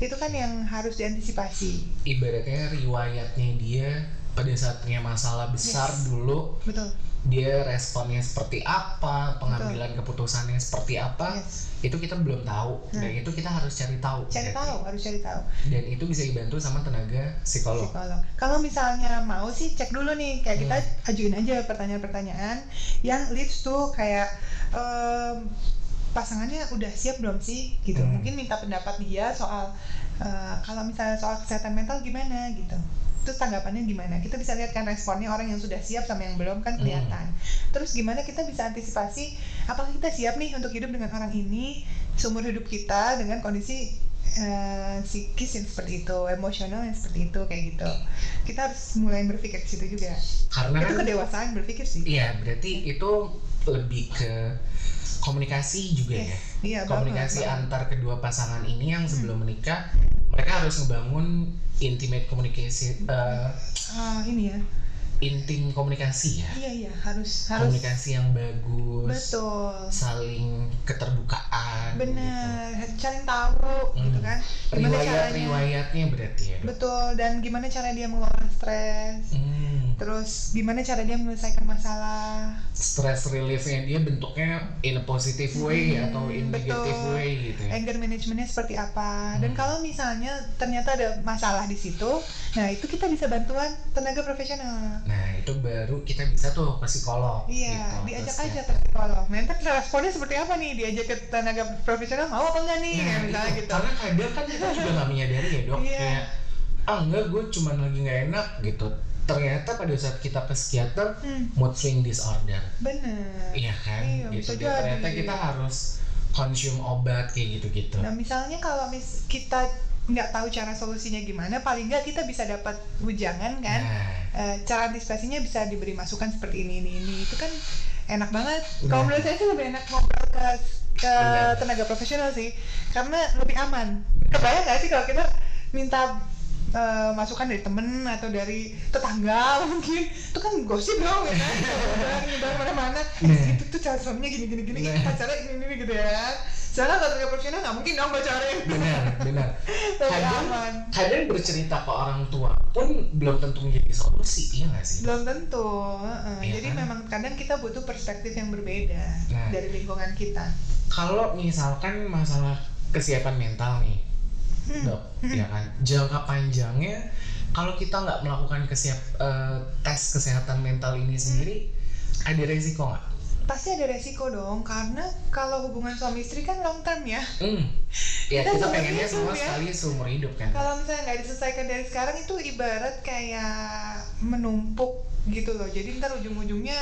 Itu kan yang harus diantisipasi.
Ibaratnya riwayatnya dia pada saat punya masalah besar
Yes.
dulu
Betul.
dia responnya seperti apa, pengambilan keputusannya seperti apa,
Yes.
itu kita belum tahu.
Nah.
Dan itu kita harus cari tahu.
Cari tahu, harus cari tahu.
Dan itu bisa dibantu sama tenaga psikolog.
psikolog. Kalau misalnya mau sih cek dulu nih, kayak kita
Hmm.
ajuin aja pertanyaan-pertanyaan yang leads tuh kayak em, pasangannya udah siap belum sih gitu.
Hmm.
Mungkin minta pendapat dia soal eh, kalau misalnya soal kesehatan mental gimana gitu. Terus tanggapannya gimana? Kita bisa lihat kan responnya orang yang sudah siap sama yang belum kan kelihatan. Terus gimana kita bisa antisipasi apakah kita siap nih untuk hidup dengan orang ini seumur hidup kita dengan kondisi eh, psikis yang seperti itu, emosional yang seperti itu kayak gitu. Kita harus mulai berpikir ke situ juga.
Karena
itu
kan
kedewasaan berpikir sih.
iya berarti itu lebih ke komunikasi juga ya.
Iya,
komunikasi
banget,
antar kedua pasangan ini yang sebelum menikah mereka harus ngebangun intimate komunikasi eh,
Ah, ini ya.
Intim komunikasi ya
Iya iya, harus harus
komunikasi yang bagus
betul.
saling keterbukaan
Bener, cari tahu
Hmm.
gitu kan.
gitu.
Gimana
riwayat
caranya?
riwayatnya berarti ya dok?
Betul, dan gimana cara dia mengelola stres?
Hmm,
Terus gimana cara dia menyelesaikan masalah?
stress reliefnya dia bentuknya in a positive way
Hmm,
atau in negative
betul.
way gitu ya
anger managementnya seperti apa dan
Hmm.
kalau misalnya ternyata ada masalah di situ nah itu kita bisa bantuan tenaga profesional
nah itu baru kita bisa tuh ke psikolog
iya
gitu,
diajak
ke
aja ke
psikiater.
psikolog nah ntar responnya seperti apa nih diajak ke tenaga profesional mau apa enggak nih
Nah,
Ya, misalnya
itu.
gitu
Karena kadang kan kita juga nggak menyadari ya dok
Iya.
kayak ah enggak gue cuman lagi nggak enak gitu. Ternyata pada saat kita ke psikiater
hmm,
mood swing disorder,
bener
iya kan?
Iya,
gitu. Dan ternyata
jadi.
kita harus konsum obat kayak gitu-gitu.
nah misalnya kalau mis kita nggak tahu cara solusinya gimana paling nggak kita bisa dapat ujangan kan.
Nah,
Eh, cara antisipasinya bisa diberi masukan seperti ini ini ini. Itu kan enak banget.
Nah.
kalau menurut saya sih lebih enak ngobrol ke ke tenaga profesional sih. Karena lebih aman. Kebayang nggak sih kalau kita minta eh, masukan dari temen atau dari tetangga (laughs) mungkin? Itu kan gosip dong ya kan? (laughs) Nyebar mana-mana. Eh,
Nah.
itu tuh cara suaminya gini gini gini
Nah.
pacarnya gini gini gitu ya kalau tenaga profesional nggak mungkin dong bocorin
benar, benar. (laughs) Kadang, kadang bercerita ke orang tua pun belum tentu menjadi solusi, iya nggak sih?
belum tentu heeh.
Iya
jadi
kan?
memang kadang kita butuh perspektif yang berbeda
Nah.
dari lingkungan kita
Kalau misalkan masalah kesiapan mental nih,
Hmm.
dok, ya kan, jangka panjangnya kalau kita nggak melakukan kesiap eh, tes kesehatan mental ini sendiri, ada resiko nggak?
Pasti ada resiko dong karena kalau hubungan suami istri kan long term ya.
Hmm, ya
Kita
kita pengennya semua
ya.
sekali seumur hidup kan.
Kalau misalnya nggak diselesaikan dari sekarang itu ibarat kayak menumpuk gitu loh. Jadi ntar ujung-ujungnya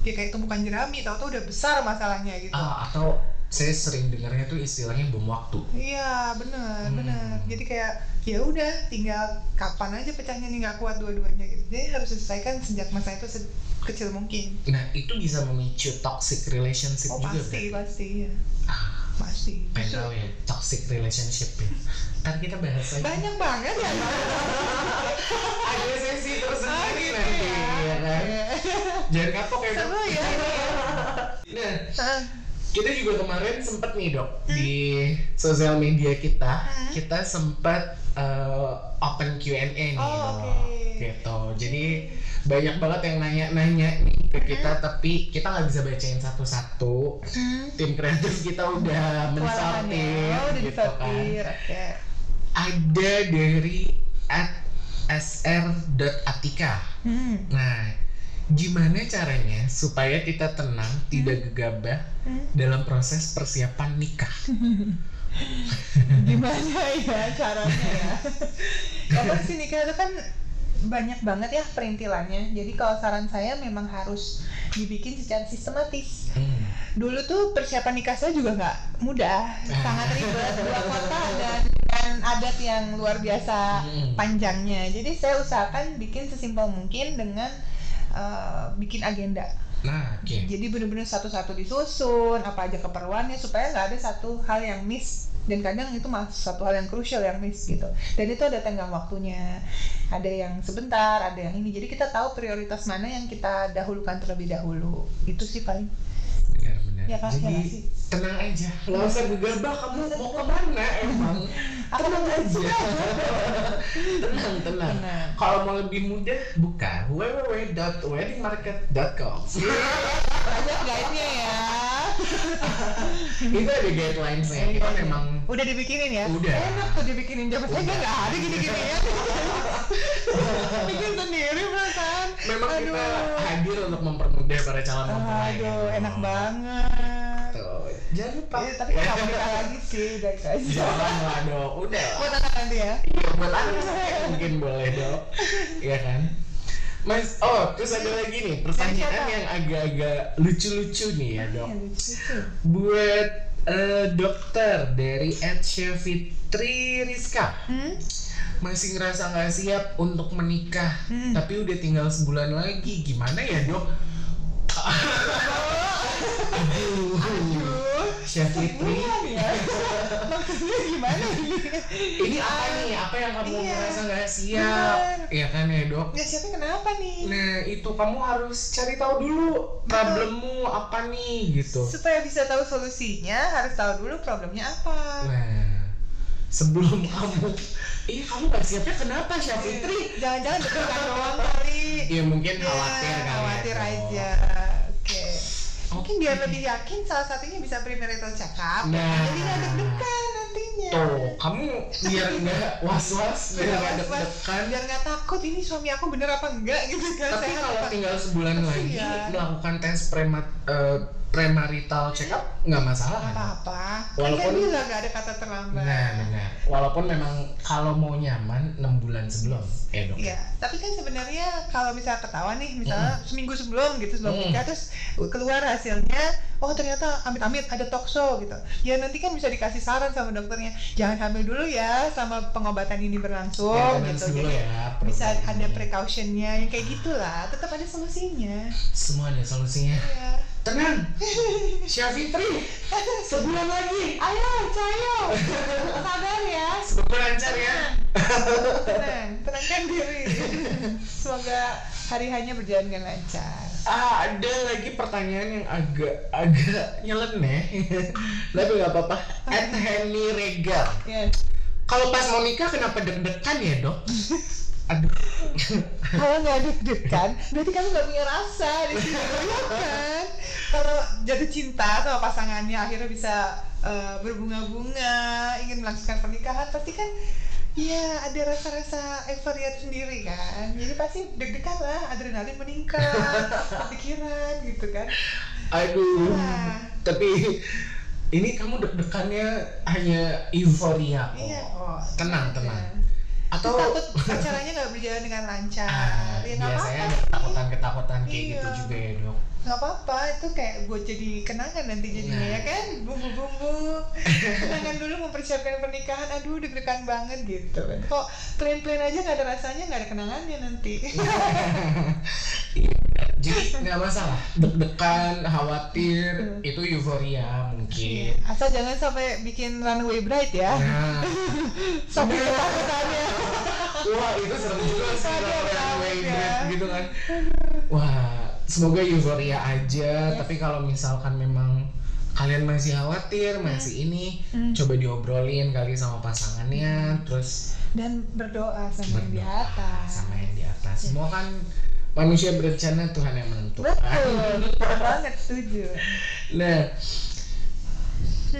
ya kayak tumpukan jerami tahu-tahu udah besar masalahnya gitu.
Ah, atau saya sering dengarnya tuh istilahnya bom waktu.
Iya bener
Hmm.
bener jadi kayak ya udah tinggal kapan aja pecahnya nih nggak kuat dua-duanya gitu. Jadi harus diselesaikan sejak masa itu kecil mungkin.
Nah itu bisa memicu toxic relationship
oh
juga
pasti
berarti.
pasti ya
ah,
pasti.
pengen tahu ya toxic relationship ya. Ntar kita bahas lagi.
Banyak banget ya
ada sesi tersendiri
gitu
nanti
ya.
ya kan? Jangan kapok ya
seru ya ya.
Nah
Ah,
kita juga kemarin sempet nih dok di sosial media kita
Hmm.
kita sempat eh, open Q&A nih
Oh,
dok
oke.
gitu jadi banyak banget yang nanya-nanya nih ke kita tapi kita nggak bisa bacain satu-satu
hmm.
tim kreatif kita udah
Kewalahan
mensortir
ya. Udah
gitu kan
oke
ada dari at sr.atika
hmm.
nah gimana caranya supaya kita tenang tidak gegabah
Hmm.
dalam proses persiapan nikah? (laughs)
Gimana ya caranya ya? (laughs) Kalau sih nikah itu kan banyak banget ya perintilannya. Jadi kalau saran saya memang harus dibikin secara sistematis.
Hmm.
dulu tuh persiapan nikah saya juga nggak mudah. Sangat ribet. Dua (laughs) kota dan dan adat yang luar biasa
Hmm.
panjangnya. Jadi saya usahakan bikin sesimpel mungkin dengan eh, bikin agenda.
Nah oke.
Jadi bener-bener satu-satu disusun apa aja keperluannya supaya nggak ada satu hal yang miss. Dan kadang itu mas satu hal yang krusial yang miss gitu. Dan itu ada tenggang waktunya. Ada yang sebentar ada yang ini. Jadi kita tahu prioritas mana yang kita dahulukan terlebih dahulu. Itu sih paling.
Benar-benar
Ya, ya
jadi
sih?
tenang aja. Nggak usah gegabah kamu mau ke mana emang?
Aku
tenang
mau
aja (laughs) tenang tenang
Tenang.
kalau mau lebih mudah buka www.weddingmarket.com (laughs)
banyak guide-nya ya. (laughs)
Itu ada guidelines-nya. Kita memang
udah dibikinin ya?
Udah.
enak tuh dibikinin. Zaman saya nggak ada gini-gini ya. (laughs) Bikin sendiri perasaan.
Memang kita
Aduh.
hadir untuk mempermudah para calon mempelai.
Aduh, enak banget.
Jangan lupa
Eh, tapi kan mau nikah lagi sih aja.
jangan lah dong udah.
Buat anak nanti ya.
Iya, buat anak saya mungkin boleh dong Iya kan Mas, oh terus ada lagi nih pertanyaan yang agak-agak lucu-lucu nih ya dok. Buat eh, dokter dari Ed Fitri Rizka
Hmm?
Masih ngerasa nggak siap untuk menikah
Hmm.
Tapi udah tinggal sebulan lagi Gimana ya dok? (laughs) Aduh Chef Fitri
Bulan ya. Maksudnya gimana ini?
Ini apa nih? Apa yang kamu
Iya.
merasa nggak siap? Iya kan ya dok?
Ya siapa kenapa nih?
Nah itu kamu harus cari tahu dulu problemmu apa nih gitu.
Supaya bisa tahu solusinya, harus tahu dulu problemnya apa.
Nah sebelum kamu, iya kamu nggak siapnya kenapa Chef Fitri?
Jangan-jangan deg-degan doang kali.
Iya mungkin
Ya,
khawatir kali ya,
khawatir
Dok.
aja. Oke. Mungkin biar lebih yakin salah satunya bisa premarital check up.
Nah.
Jadi nggak deg-degan nantinya.
Tuh kamu biar nggak was-was, biar nggak deg-degan.
biar nggak takut ini suami aku bener apa enggak gitu kan
Tapi kalau tinggal sebulan lagi
Kasihan.
melakukan tes premat, eh, premarital check up nggak masalah
Nggak
kan?
apa-apa kan
Walaupun-
dia bilang nggak ada kata terlambat
Nah, benar. Walaupun memang kalau mau nyaman 6 bulan sebelum, ya dok.
Iya, tapi kan sebenarnya kalau misalnya ketahuan nih, misalnya seminggu sebelum gitu sebelum
Mm.
nikah terus keluar hasilnya, oh ternyata amit-amit ada tokso gitu. Ya nanti kan bisa dikasih saran sama dokternya, jangan hamil dulu ya sama pengobatan ini berlangsung
Maintenance
gitu.
dulu
Jadi
ya,
bisa ada precautionnya yang kayak gitulah, tetap ada solusinya.
Semua ada solusinya.
Iya.
Tenang, (laughs) Chef Fitri, sebulan lagi.
Ayo, cayo, sabar ya.
Semoga lancar ya.
Tenang, tenangkan diri. Semoga hari hanya berjalan dengan lancar.
Ah, ada lagi pertanyaan yang agak agak nyeleneh, tapi nggak apa-apa. At Henny Regal.
Ya,
Kalau pas mau nikah kenapa deg-degan ya dok? Aduh.
kalau nggak deg-degan, berarti kamu nggak punya rasa di sini, ya kan? Kalau jatuh cinta sama pasangannya, akhirnya bisa eh, berbunga-bunga, ingin melangsungkan pernikahan, pasti kan ya ada rasa-rasa euforia sendiri kan. Jadi pasti deg-degan lah, adrenalin meningkat, (laughs) kepikiran gitu kan.
Aduh.
Nah.
Tapi ini kamu deg-degannya hanya euforia kok.
Iya, oh.
Tenang, tenang.
Iya.
Atau
takut (laughs) acaranya nggak berjalan dengan lancar.
ah,
ya nggak
biasanya
apa-apa.
ada ketakutan-ketakutan kayak
Iya.
gitu juga ya dok.
Nggak apa-apa itu kayak buat jadi kenangan nanti jadinya
Nah.
ya kan bumbu-bumbu kenangan dulu mempersiapkan pernikahan aduh deg-degan banget gitu kan kok plain-plain aja nggak ada rasanya nggak ada kenangannya nanti
Iya. Jadi nggak masalah, deg-degan, khawatir,
Hmm.
itu euforia mungkin.
asal jangan sampai bikin runaway bride ya
Nah, (laughs)
sampai
Iya.
ketakutannya
wah itu serem juga sih
Aduh,
kalau yang
takut
way
ya.
gitu kan. Wah, semoga euforia aja. Tapi kalau misalkan memang kalian masih khawatir, masih ini,
Hmm.
coba diobrolin kali sama pasangannya, terus
dan berdoa sama yang di
berdoa
atas
sama yang di atas. Semua kan manusia berencana, Tuhan yang menentukan.
betul banget setuju
Nah.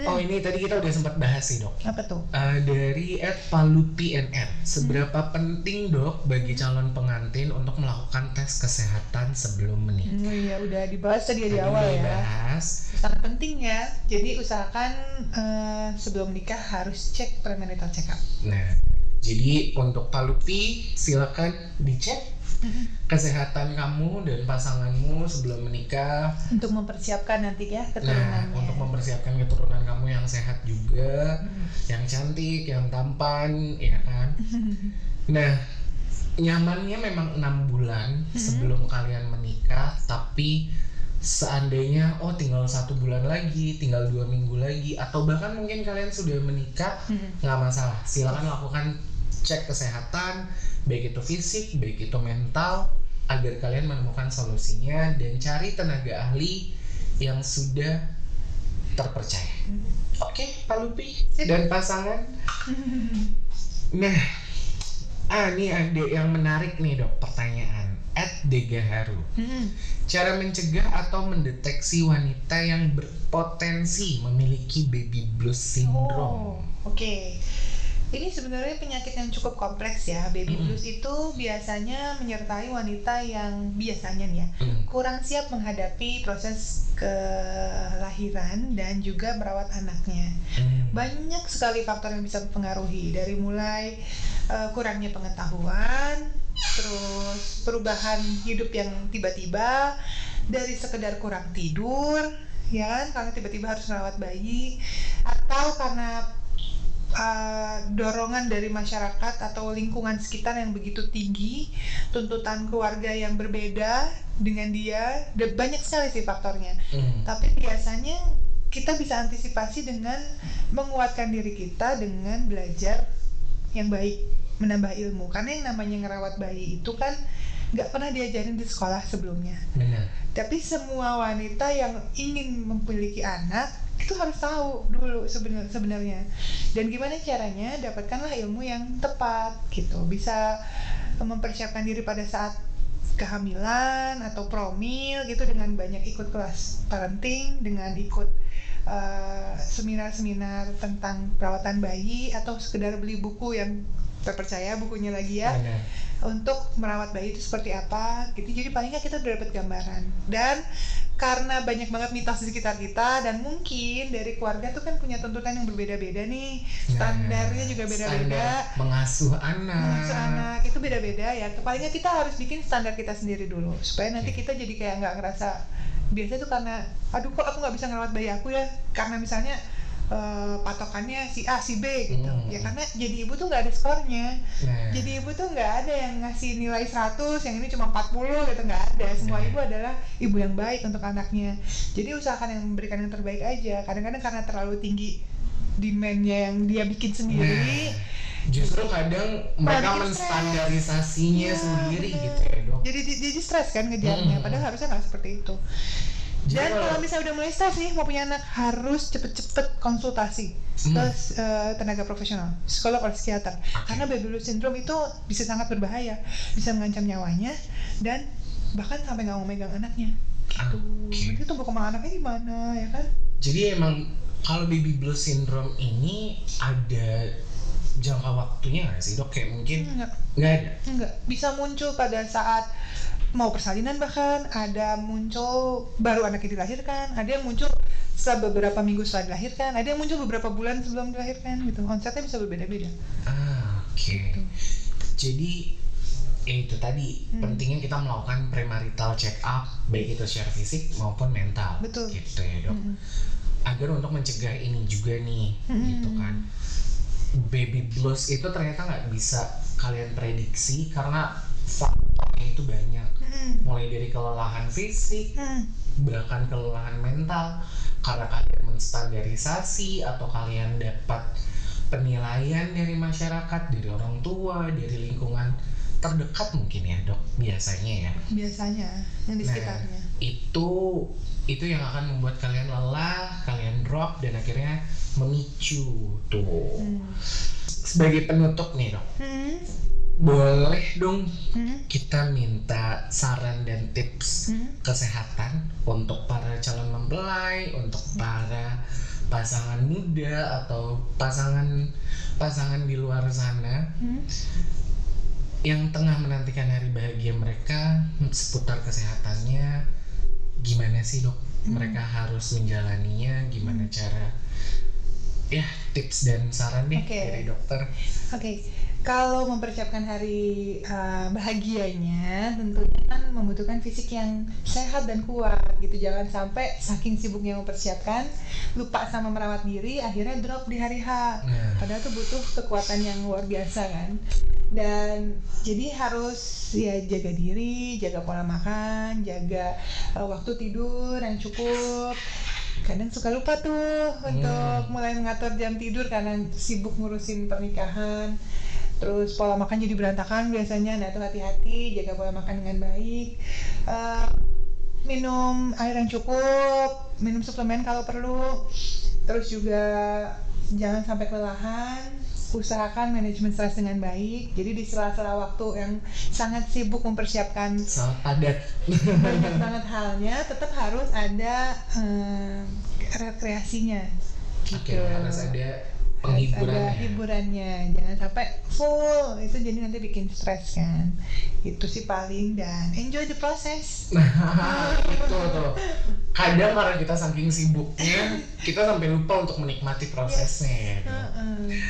Oh ini tadi kita udah sempat bahas sih dok.
apa tuh
Uh, dari Ed Palupi NR, seberapa penting dok bagi calon pengantin untuk melakukan tes kesehatan sebelum menikah?
Hmm, iya udah dibahas tadi di awal ya
dibahas.
sangat penting ya jadi usahakan eh, sebelum nikah harus cek premarital check up
Nah, jadi untuk Palupi silakan dicek kesehatan kamu dan pasanganmu sebelum menikah.
untuk mempersiapkan nanti ya
Nah,
keturunannya
untuk mempersiapkan keturunan kamu yang sehat juga,
Hmm.
yang cantik, yang tampan, ya kan? (laughs) Nah, nyamannya memang enam bulan
Hmm.
sebelum kalian menikah, tapi seandainya oh tinggal satu bulan lagi, tinggal dua minggu lagi, atau bahkan mungkin kalian sudah menikah,
Hmm.
nggak masalah. Silakan lakukan cek kesehatan, baik itu fisik, baik itu mental, agar kalian menemukan solusinya dan cari tenaga ahli yang sudah terpercaya. Oke, Pak Lupi dan pasangan. (laughs) Nah, ah ini ada yang menarik nih dok pertanyaan. At Degaharu,
Hmm.
cara mencegah atau mendeteksi wanita yang berpotensi memiliki baby blues syndrome.
Oh, oke. Ini sebenarnya penyakit yang cukup kompleks ya. Baby
Mm-mm.
blues itu biasanya menyertai wanita yang biasanya nih ya
Hmm.
kurang siap menghadapi proses kelahiran dan juga merawat anaknya.
Hmm.
Banyak sekali faktor yang bisa mempengaruhi dari mulai eh, kurangnya pengetahuan, terus perubahan hidup yang tiba-tiba dari sekedar kurang tidur, ya kan karena tiba-tiba harus merawat bayi atau karena uh, dorongan dari masyarakat atau lingkungan sekitar yang begitu tinggi, tuntutan keluarga yang berbeda dengan dia, ada banyak sekali sih faktornya.
Hmm.
Tapi biasanya kita bisa antisipasi dengan menguatkan diri kita dengan belajar yang baik, menambah ilmu. Karena yang namanya ngerawat bayi itu kan nggak pernah diajarin di sekolah sebelumnya.
Benar.
Tapi semua wanita yang ingin memiliki anak itu harus tahu dulu sebenar- sebenarnya. Dan gimana caranya dapatkanlah ilmu yang tepat gitu. Bisa mempersiapkan diri pada saat kehamilan atau promil gitu dengan banyak ikut kelas parenting, dengan ikut uh, seminar-seminar tentang perawatan bayi atau sekedar beli buku yang terpercaya bukunya lagi ya
Benar.
Untuk merawat bayi itu seperti apa gitu. Jadi paling nggak kita udah dapat gambaran. Dan karena banyak banget mitos di sekitar kita dan mungkin dari keluarga tuh kan punya tuntutan yang berbeda-beda nih. Standarnya juga beda-beda.
Standar mengasuh anak.
Mengasuh anak itu beda-beda ya. Paling nggak kita harus bikin standar kita sendiri dulu supaya nanti kita jadi kayak nggak ngerasa biasa tuh karena aduh kok aku nggak bisa ngerawat bayi aku ya? Karena misalnya eh, patokannya si A si B gitu
Hmm.
ya karena jadi ibu tuh nggak ada skornya
Nah,
jadi ibu tuh nggak ada yang ngasih nilai 100, yang ini cuma 40 gitu nggak ada. Semua
Nah.
ibu adalah ibu yang baik untuk anaknya. Jadi usahakan yang memberikan yang terbaik aja. Kadang-kadang karena terlalu tinggi demandnya yang dia bikin sendiri,
nah, justru kadang mereka menstandarisasinya
Iya,
sendiri
bener.
gitu ya dok.
jadi jadi stres kan ngejarnya.
Hmm.
Padahal harusnya nggak seperti itu. Dan
kalau-
misalnya udah mulai stres nih mau punya anak harus cepet-cepet konsultasi
Hmm.
ke eh, tenaga profesional, psikolog atau psikiater. Karena baby blues syndrome itu bisa sangat berbahaya, bisa mengancam nyawanya dan bahkan sampai nggak mau megang anaknya. Gitu.
Oke.
Nanti tumbuh kembang anaknya gimana ya kan?
Jadi emang kalau baby blues syndrome ini ada jangka waktunya nggak sih dok? Kayak mungkin nggak ada.
enggak. Bisa muncul pada saat mau persalinan bahkan ada muncul baru anaknya dilahirkan, ada yang muncul setelah beberapa minggu setelah dilahirkan ada yang muncul beberapa bulan sebelum dilahirkan gitu onsetnya bisa berbeda-beda
Ah, oke. Jadi ya itu tadi
Hmm.
pentingnya kita melakukan premarital check up baik itu secara fisik maupun mental.
Betul.
Gitu ya dok.
Mm-mm.
Agar untuk mencegah ini juga nih,
Hmm.
gitu kan. Baby blues itu ternyata nggak bisa kalian prediksi karena faktornya itu banyak.
Mm-mm.
Mulai dari kelelahan fisik,
Mm.
bahkan kelelahan mental karena kalian menstandarisasi atau kalian dapat penilaian dari masyarakat, dari orang tua, dari lingkungan terdekat mungkin ya dok biasanya ya.
biasanya yang di
Nah,
sekitarnya
itu itu yang akan membuat kalian lelah, kalian drop dan akhirnya memicu tuh.
Hmm.
Sebagai penutup nih dok,
Hmm.
Boleh dong
Hmm.
kita minta saran dan tips
Hmm.
kesehatan untuk para calon mempelai, untuk para pasangan muda atau pasangan pasangan di luar sana
Hmm.
yang tengah menantikan hari bahagia mereka seputar kesehatannya gimana sih dok
Hmm.
mereka harus menjalaninya gimana cara ya tips dan saran deh
Oke.
dari dokter
Oke, kalau mempersiapkan hari uh, bahagianya tentunya kan membutuhkan fisik yang sehat dan kuat gitu. Jangan sampai saking sibuknya mempersiapkan lupa sama merawat diri akhirnya drop di hari H.
nah
Padahal tuh butuh kekuatan yang luar biasa kan. Dan jadi harus ya jaga diri, jaga pola makan, jaga uh, waktu tidur yang cukup. Kadang suka lupa tuh untuk mulai mengatur jam tidur karena sibuk ngurusin pernikahan. Terus pola makan jadi berantakan biasanya. Nah, itu hati-hati, jaga pola makan dengan baik. Eh, minum air yang cukup, minum suplemen kalau perlu. Terus juga jangan sampai kelelahan. Usahakan manajemen stres dengan baik. Jadi di sela-sela waktu yang sangat sibuk mempersiapkan
sangat padat
banyak banget halnya, tetap harus ada eh, rekreasinya.
oke
Gitu.
harus ada
Ada
ya
hiburannya, jangan sampai full itu jadi nanti bikin stres kan. Itu sih paling dan enjoy the process.
Nah, (laughs) itu tuh. Kadang karena kita saking sibuknya, kita sampai lupa untuk menikmati prosesnya. ya.
Heeh.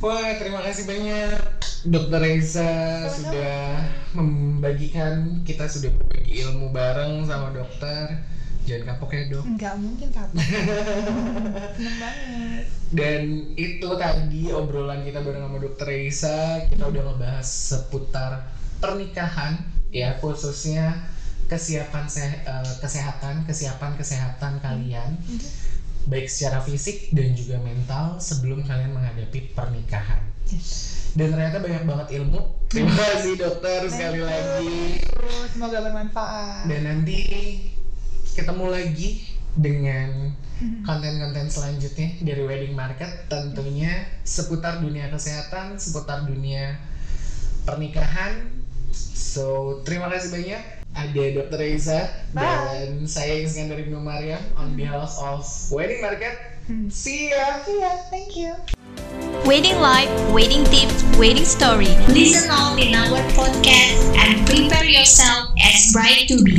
Wah, terima kasih banyak Dokter Reza sudah membagikan kita sudah berbagi ilmu bareng sama dokter. Jangan kapok ya dok.
Nggak mungkin kapok. (laughs) Seneng banget.
Dan itu tadi obrolan kita bareng sama Dokter Reza. Kita udah ngebahas seputar pernikahan, ya khususnya kesiapan se- eh, kesehatan, kesiapan kesehatan kalian, baik secara fisik dan juga mental sebelum kalian menghadapi pernikahan. Dan ternyata banyak banget ilmu. Terima kasih dokter sekali lagi.
Semoga bermanfaat.
Dan nanti ketemu lagi dengan konten-konten selanjutnya dari Wedding Market tentunya seputar dunia kesehatan, seputar dunia pernikahan. So, terima kasih banyak. Ada Dr. Reza
Bye.
dan saya Iskandar Ibnu Maryam on behalf of Wedding Market.
Hmm.
See ya.
Iya, thank you.
Waiting life, waiting tips, waiting story. Listen all in our podcast and prepare yourself as bride to be.